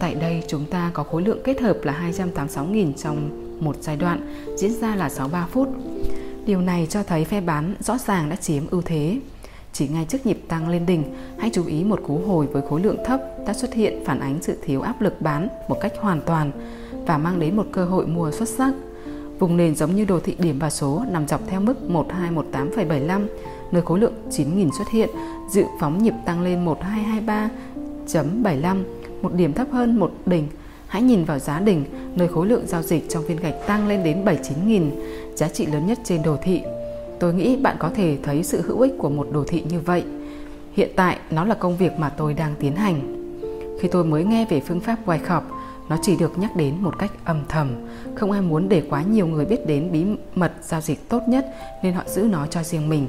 Tại đây chúng ta có khối lượng kết hợp là 286.000 trong một giai đoạn diễn ra là 63 phút. Điều này cho thấy phe bán rõ ràng đã chiếm ưu thế. Chỉ ngay trước nhịp tăng lên đỉnh, hãy chú ý một cú hồi với khối lượng thấp đã xuất hiện phản ánh sự thiếu áp lực bán một cách hoàn toàn và mang đến một cơ hội mua xuất sắc. Vùng nền giống như đồ thị điểm và số nằm dọc theo mức 1218,75 nơi khối lượng 9.000 xuất hiện, dự phóng nhịp tăng lên 1223.75, một điểm thấp hơn một đỉnh. Hãy nhìn vào giá đỉnh, nơi khối lượng giao dịch trong viên gạch tăng lên đến 79.000, giá trị lớn nhất trên đồ thị. Tôi nghĩ bạn có thể thấy sự hữu ích của một đồ thị như vậy. Hiện tại, nó là công việc mà tôi đang tiến hành. Khi tôi mới nghe về phương pháp Wyckoff, nó chỉ được nhắc đến một cách âm thầm. Không ai muốn để quá nhiều người biết đến bí mật giao dịch tốt nhất nên họ giữ nó cho riêng mình.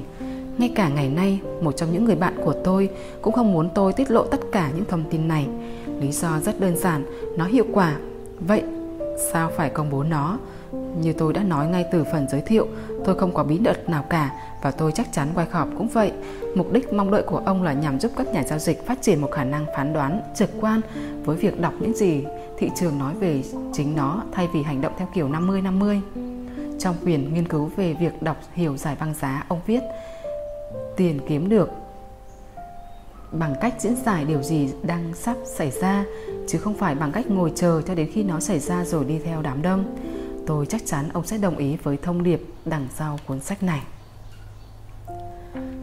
Ngay cả ngày nay, một trong những người bạn của tôi cũng không muốn tôi tiết lộ tất cả những thông tin này. Lý do rất đơn giản, nó hiệu quả. Vậy, sao phải công bố nó? Như tôi đã nói ngay từ phần giới thiệu, tôi không có bí mật nào cả và tôi chắc chắn Wyckoff cũng vậy. Mục đích mong đợi của ông là nhằm giúp các nhà giao dịch phát triển một khả năng phán đoán trực quan với việc đọc những gì thị trường nói về chính nó thay vì hành động theo kiểu 50-50. Trong quyền nghiên cứu về việc đọc hiểu giải băng giá, ông viết tiền kiếm được. Bằng cách diễn giải điều gì đang sắp xảy ra, chứ không phải bằng cách ngồi chờ cho đến khi nó xảy ra rồi đi theo đám đông, tôi chắc chắn ông sẽ đồng ý với thông điệp đằng sau cuốn sách này.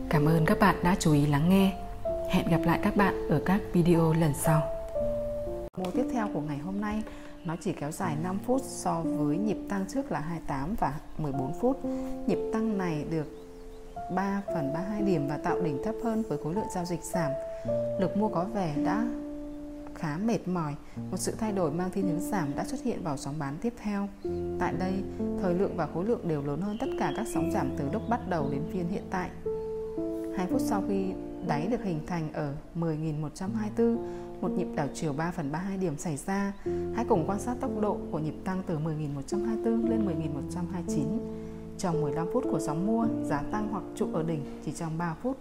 Cảm ơn các bạn đã chú ý lắng nghe. Hẹn gặp lại các bạn ở các video lần sau. Mô tiếp theo của ngày hôm nay, nó chỉ kéo dài 5 phút so với nhịp tăng trước là 28 và 14 phút. Nhịp tăng này được 3 phần 32 điểm và tạo đỉnh thấp hơn với khối lượng giao dịch giảm. Lực mua có vẻ đã khá mệt mỏi, một sự thay đổi mang thiên hướng giảm đã xuất hiện vào sóng bán tiếp theo. Tại đây, thời lượng và khối lượng đều lớn hơn tất cả các sóng giảm từ lúc bắt đầu đến phiên hiện tại. 2 phút sau khi đáy được hình thành ở 10.124, một nhịp đảo chiều 3 phần 32 điểm xảy ra. Hãy cùng quan sát tốc độ của nhịp tăng từ 10.124 lên 10.129 trong 15 phút của sóng mua, giá tăng hoặc trụ ở đỉnh chỉ trong 3 phút.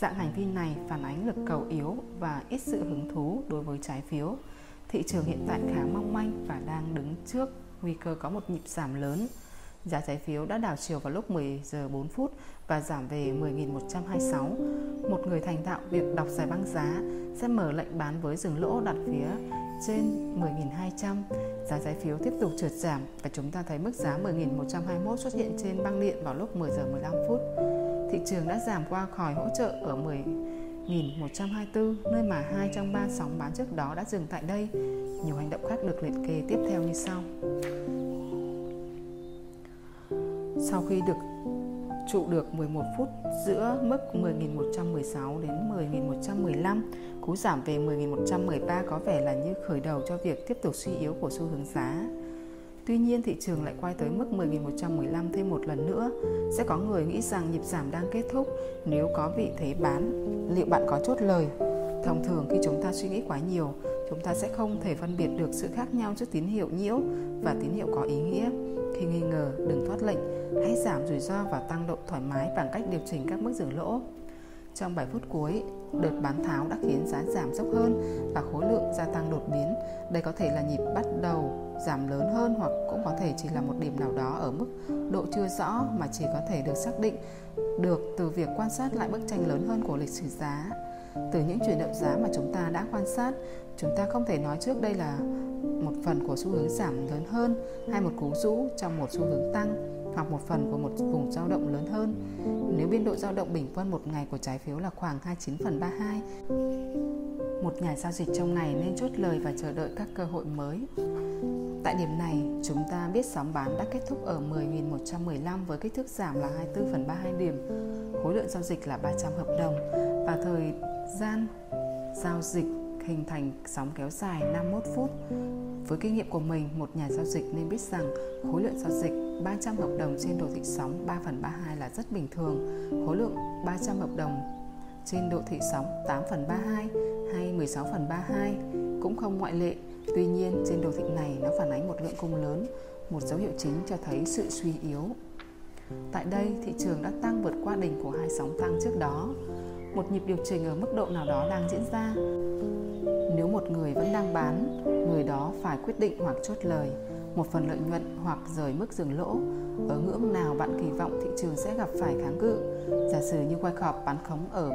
Dạng hành vi này phản ánh lực cầu yếu và ít sự hứng thú đối với trái phiếu. Thị trường hiện tại khá mong manh và đang đứng trước nguy cơ có một nhịp giảm lớn. Giá trái phiếu đã đảo chiều vào lúc 10 giờ 4 phút và giảm về 10.126. Một người thành thạo việc đọc giải băng giá sẽ mở lệnh bán với dừng lỗ đặt phía trên 10.200. Giá trái phiếu tiếp tục trượt giảm và chúng ta thấy mức giá 10.121 xuất hiện trên băng điện vào lúc 10 giờ 15 phút. Thị trường đã giảm qua khỏi hỗ trợ ở 10.124, nơi mà hai trong ba sóng bán trước đó đã dừng tại đây. Nhiều hành động khác được liệt kê tiếp theo như sau. Sau khi được trụ được 11 phút giữa mức 10.116 đến 10.115, cú giảm về 10.113 có vẻ là như khởi đầu cho việc tiếp tục suy yếu của xu hướng giá. Tuy nhiên thị trường lại quay tới mức 10.115 thêm một lần nữa. Sẽ có người nghĩ rằng nhịp giảm đang kết thúc nếu có vị thế bán, liệu bạn có chốt lời? Thông thường khi chúng ta suy nghĩ quá nhiều, chúng ta sẽ không thể phân biệt được sự khác nhau giữa tín hiệu nhiễu và tín hiệu có ý nghĩa. Khi nghi ngờ, đừng thoát lệnh, hãy giảm rủi ro và tăng độ thoải mái bằng cách điều chỉnh các mức dừng lỗ. Trong 7 phút cuối, đợt bán tháo đã khiến giá giảm dốc hơn và khối lượng gia tăng đột biến. Đây có thể là nhịp bắt đầu giảm lớn hơn hoặc cũng có thể chỉ là một điểm nào đó ở mức độ chưa rõ mà chỉ có thể được xác định được từ việc quan sát lại bức tranh lớn hơn của lịch sử giá. Từ những chuyển động giá mà chúng ta đã quan sát, chúng ta không thể nói trước đây là một phần của xu hướng giảm lớn hơn hay một cú rũ trong một xu hướng tăng hoặc một phần của một vùng dao động lớn hơn. Nếu biên độ dao động bình quân một ngày của trái phiếu là khoảng 29 phần 32, một nhà giao dịch trong ngày nên chốt lời và chờ đợi các cơ hội mới. Tại điểm này, chúng ta biết sóng bán đã kết thúc ở 10.115 với kích thước giảm là 24 phần 32 điểm, khối lượng giao dịch là 300 hợp đồng và thời gian giao dịch hình thành sóng kéo dài 51 phút. Với kinh nghiệm của mình, một nhà giao dịch nên biết rằng khối lượng giao dịch 300 hợp đồng trên đồ thị sóng 3 phần 32 là rất bình thường. Khối lượng 300 hợp đồng trên độ thị sóng 8 phần 32 hay 16 phần 32 cũng không ngoại lệ. Tuy nhiên, trên đồ thị này nó phản ánh một lượng cung lớn, một dấu hiệu chính cho thấy sự suy yếu. Tại đây, thị trường đã tăng vượt qua đỉnh của hai sóng tăng trước đó. Một nhịp điều chỉnh ở mức độ nào đó đang diễn ra. Nếu một người vẫn đang bán, người đó phải quyết định hoặc chốt lời một phần lợi nhuận hoặc rời mức dừng lỗ. Ở ngưỡng nào bạn kỳ vọng thị trường sẽ gặp phải kháng cự? Giả sử như Wyckoff bán khống ở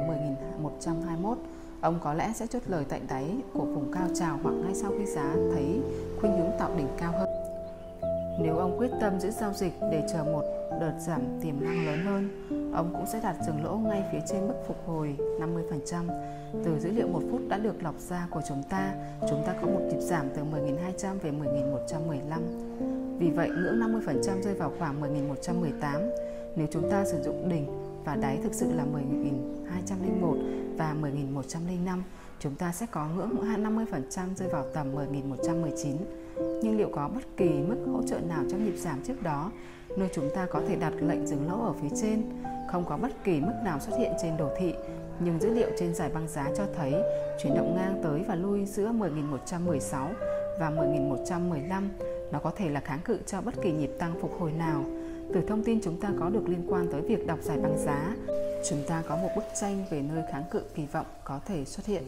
10.121, ông có lẽ sẽ chốt lời tại đáy của vùng cao trào hoặc ngay sau khi giá thấy khuynh hướng tạo đỉnh cao hơn. Nếu ông quyết tâm giữ giao dịch để chờ một đợt giảm tiềm năng lớn hơn, ông cũng sẽ đặt dừng lỗ ngay phía trên mức phục hồi 50%. Từ dữ liệu một phút đã được lọc ra của chúng ta, chúng ta có một nhịp giảm từ 10.200 về 10.115. Vì vậy, ngưỡng 50% rơi vào khoảng 10.118. Nếu chúng ta sử dụng đỉnh và đáy thực sự là 10.201 và 10.105, chúng ta sẽ có ngưỡng 50% rơi vào tầm 10.119. Nhưng liệu có bất kỳ mức hỗ trợ nào trong nhịp giảm trước đó, nơi chúng ta có thể đặt lệnh dừng lỗ ở phía trên? Không có bất kỳ mức nào xuất hiện trên đồ thị, nhưng dữ liệu trên giải băng giá cho thấy chuyển động ngang tới và lui giữa 10.116 và 10.115 nó có thể là kháng cự cho bất kỳ nhịp tăng phục hồi nào. Từ thông tin chúng ta có được liên quan tới việc đọc giải băng giá, chúng ta có một bức tranh về nơi kháng cự kỳ vọng có thể xuất hiện.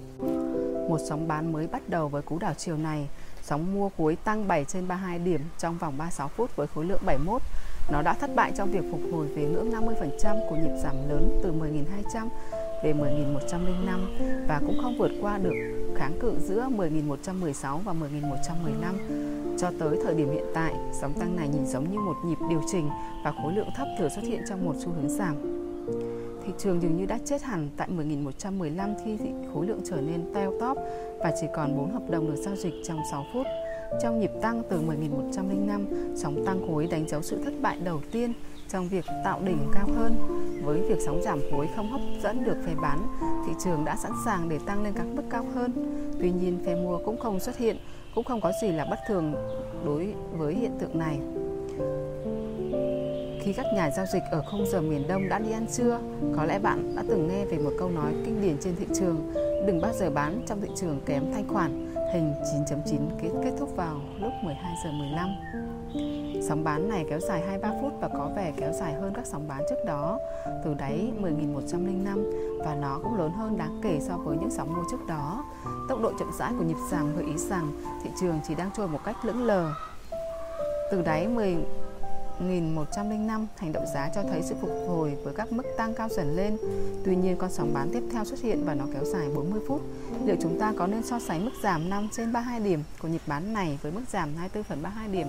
Một sóng bán mới bắt đầu với cú đảo chiều này, sóng mua cuối tăng 7 trên 32 điểm trong vòng 36 phút với khối lượng 71. Nó đã thất bại trong việc phục hồi về ngưỡng 50% của nhịp giảm lớn từ 10.200 về 10.105 và cũng không vượt qua được kháng cự giữa 10.116 và 10.115. Cho tới thời điểm hiện tại, sóng tăng này nhìn giống như một nhịp điều chỉnh và khối lượng thấp thừa xuất hiện trong một xu hướng giảm. Thị trường dường như đã chết hẳn tại 10.115 khi khối lượng trở nên teo tóp và chỉ còn 4 hợp đồng được giao dịch trong 6 phút. Trong nhịp tăng từ 10.105, sóng tăng khối đánh dấu sự thất bại đầu tiên trong việc tạo đỉnh cao hơn. Với việc sóng giảm khối không hấp dẫn được phe bán, thị trường đã sẵn sàng để tăng lên các mức cao hơn. Tuy nhiên, phe mua cũng không xuất hiện, cũng không có gì là bất thường đối với hiện tượng này. Khi các nhà giao dịch ở khung giờ miền Đông đã đi ăn trưa, có lẽ bạn đã từng nghe về một câu nói kinh điển trên thị trường, đừng bao giờ bán trong thị trường kém thanh khoản, hình 9.9 kết, kết thúc vào lúc 12 giờ 15. Sóng bán này kéo dài 23 phút và có vẻ kéo dài hơn các sóng bán trước đó từ đáy 10.105 và nó cũng lớn hơn đáng kể so với những sóng mua trước đó. Tốc độ chậm rãi của nhịp giảm gợi ý rằng thị trường chỉ đang trôi một cách lững lờ. Từ đáy 10 1105, hành động giá cho thấy sự phục hồi với các mức tăng cao dần lên. Tuy nhiên, con sóng bán tiếp theo xuất hiện và nó kéo dài 40 phút. Liệu chúng ta có nên so sánh mức giảm 5 trên 32 điểm của nhịp bán này với mức giảm 24 phần 32 điểm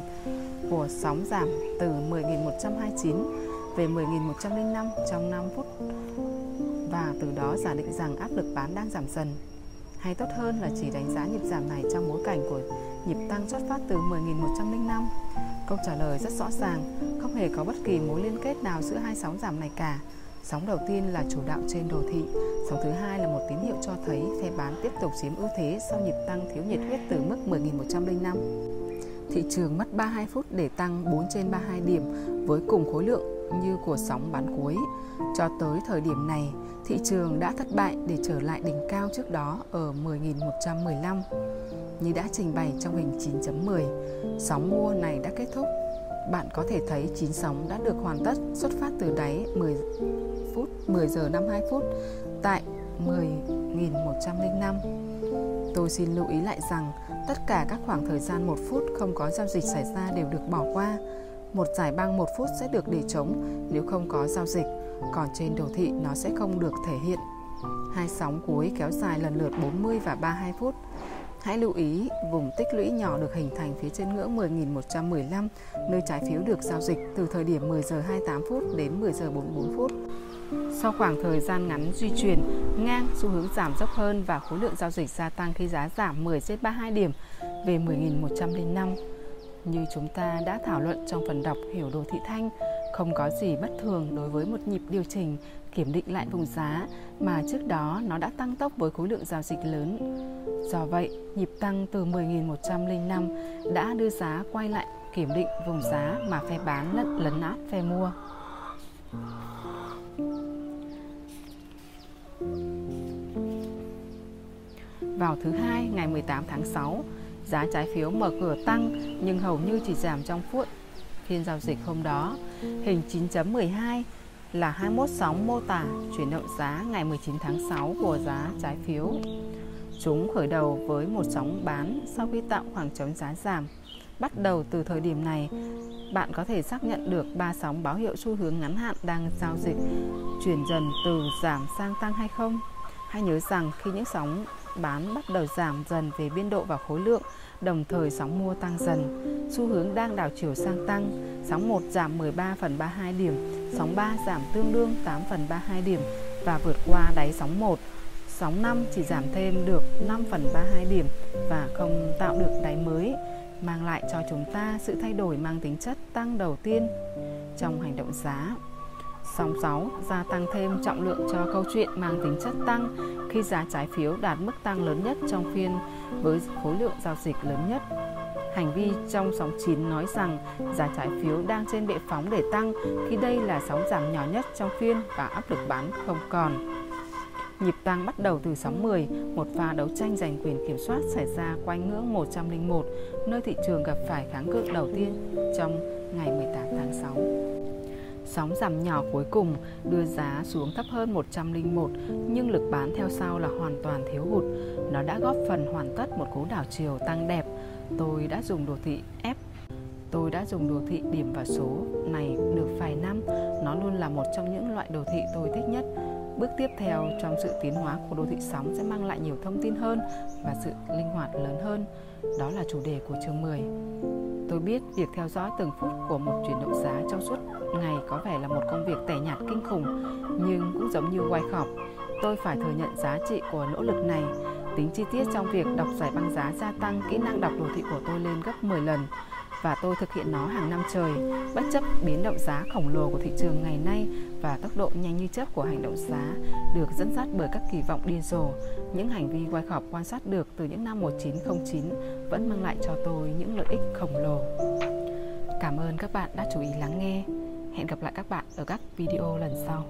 của sóng giảm từ 10.129 về 10.105 trong 5 phút và từ đó giả định rằng áp lực bán đang giảm dần hay tốt hơn là chỉ đánh giá nhịp giảm này trong bối cảnh của nhịp tăng xuất phát từ 10.105 Câu trả lời rất rõ ràng, không hề có bất kỳ mối liên kết nào giữa hai sóng giảm này cả. Sóng đầu tiên là chủ đạo trên đồ thị, sóng thứ hai là một tín hiệu cho thấy phe bán tiếp tục chiếm ưu thế sau nhịp tăng thiếu nhiệt huyết từ mức 10.105. Thị trường mất 32 phút để tăng 4 trên 32 điểm với cùng khối lượng như của sóng bán cuối. Cho tới thời điểm này, thị trường đã thất bại để trở lại đỉnh cao trước đó ở 10.115 như đã trình bày trong hình 9.10. Sóng mua này đã kết thúc. Bạn có thể thấy chín sóng đã được hoàn tất xuất phát từ đáy 10 phút 10 giờ 52 phút tại 10.105. Tôi xin lưu ý lại rằng tất cả các khoảng thời gian 1 phút không có giao dịch xảy ra đều được bỏ qua. Một giải băng 1 phút sẽ được để trống nếu không có giao dịch, còn trên đồ thị nó sẽ không được thể hiện. Hai sóng cuối kéo dài lần lượt 40 và 32 phút. Hãy lưu ý vùng tích lũy nhỏ được hình thành phía trên ngưỡng 10.115, nơi trái phiếu được giao dịch từ thời điểm 10 giờ 28 phút đến 10 giờ 44 phút. Sau khoảng thời gian ngắn duy chuyển ngang, xu hướng giảm dốc hơn và khối lượng giao dịch gia tăng khi giá giảm 10 trên 32 điểm về 10.105. Như chúng ta đã thảo luận trong phần đọc Hiểu đồ thị thanh, không có gì bất thường đối với một nhịp điều chỉnh kiểm định lại vùng giá mà trước đó nó đã tăng tốc với khối lượng giao dịch lớn. Do vậy, nhịp tăng từ 10.105 đã đưa giá quay lại kiểm định vùng giá mà phe bán lẫn lấn át phe mua. Vào thứ hai ngày 18 tháng 6, giá trái phiếu mở cửa tăng nhưng hầu như chỉ giảm trong phút phiên giao dịch hôm đó. Hình 9.12 là 21 sóng mô tả chuyển động giá ngày 19 tháng 6 của giá trái phiếu. Chúng khởi đầu với một sóng bán sau khi tạo khoảng trống giá giảm. Bắt đầu từ thời điểm này, bạn có thể xác nhận được ba sóng báo hiệu xu hướng ngắn hạn đang giao dịch chuyển dần từ giảm sang tăng hay không. Hãy nhớ rằng khi những sóng bán bắt đầu giảm dần về biên độ và khối lượng, đồng thời sóng mua tăng dần. Xu hướng đang đảo chiều sang tăng, sóng 1 giảm 13 phần 32 điểm, sóng 3 giảm tương đương 8 phần 32 điểm và vượt qua đáy sóng 1. Sóng 5 chỉ giảm thêm được 5 phần 32 điểm và không tạo được đáy mới, mang lại cho chúng ta sự thay đổi mang tính chất tăng đầu tiên trong hành động giá. Sóng 6 gia tăng thêm trọng lượng cho câu chuyện mang tính chất tăng khi giá trái phiếu đạt mức tăng lớn nhất trong phiên với khối lượng giao dịch lớn nhất. Hành vi trong sóng 9 nói rằng giá trái phiếu đang trên bệ phóng để tăng khi đây là sóng giảm nhỏ nhất trong phiên và áp lực bán không còn. Nhịp tăng bắt đầu từ sóng 10, một pha đấu tranh giành quyền kiểm soát xảy ra quanh ngưỡng 101, nơi thị trường gặp phải kháng cự đầu tiên trong ngày 18 tháng 6. Sóng giảm nhỏ cuối cùng, đưa giá xuống thấp hơn 101 nhưng lực bán theo sau là hoàn toàn thiếu hụt. Nó đã góp phần hoàn tất một cú đảo chiều tăng đẹp. Tôi đã dùng đồ thị F, Tôi đã dùng đồ thị điểm và số này được vài năm. Nó luôn là một trong những loại đồ thị tôi thích nhất. Bước tiếp theo trong sự tiến hóa của đồ thị sóng sẽ mang lại nhiều thông tin hơn và sự linh hoạt lớn hơn. Đó là chủ đề của chương 10. Tôi biết việc theo dõi từng phút của một chuyển động giá trong suốt ngày có vẻ là một công việc tẻ nhạt kinh khủng, nhưng cũng giống như quay khọp, tôi phải thừa nhận giá trị của nỗ lực này. Tính chi tiết trong việc đọc giải băng giá gia tăng kỹ năng đọc đồ thị của tôi lên gấp 10 lần và tôi thực hiện nó hàng năm trời, bất chấp biến động giá khổng lồ của thị trường ngày nay và tốc độ nhanh như chớp của hành động giá được dẫn dắt bởi các kỳ vọng điên rồ. Những hành vi quay khọp quan sát được từ những năm 1909 vẫn mang lại cho tôi những lợi ích khổng lồ. Cảm ơn các bạn đã chú ý lắng nghe. Hẹn gặp lại các bạn ở các video lần sau.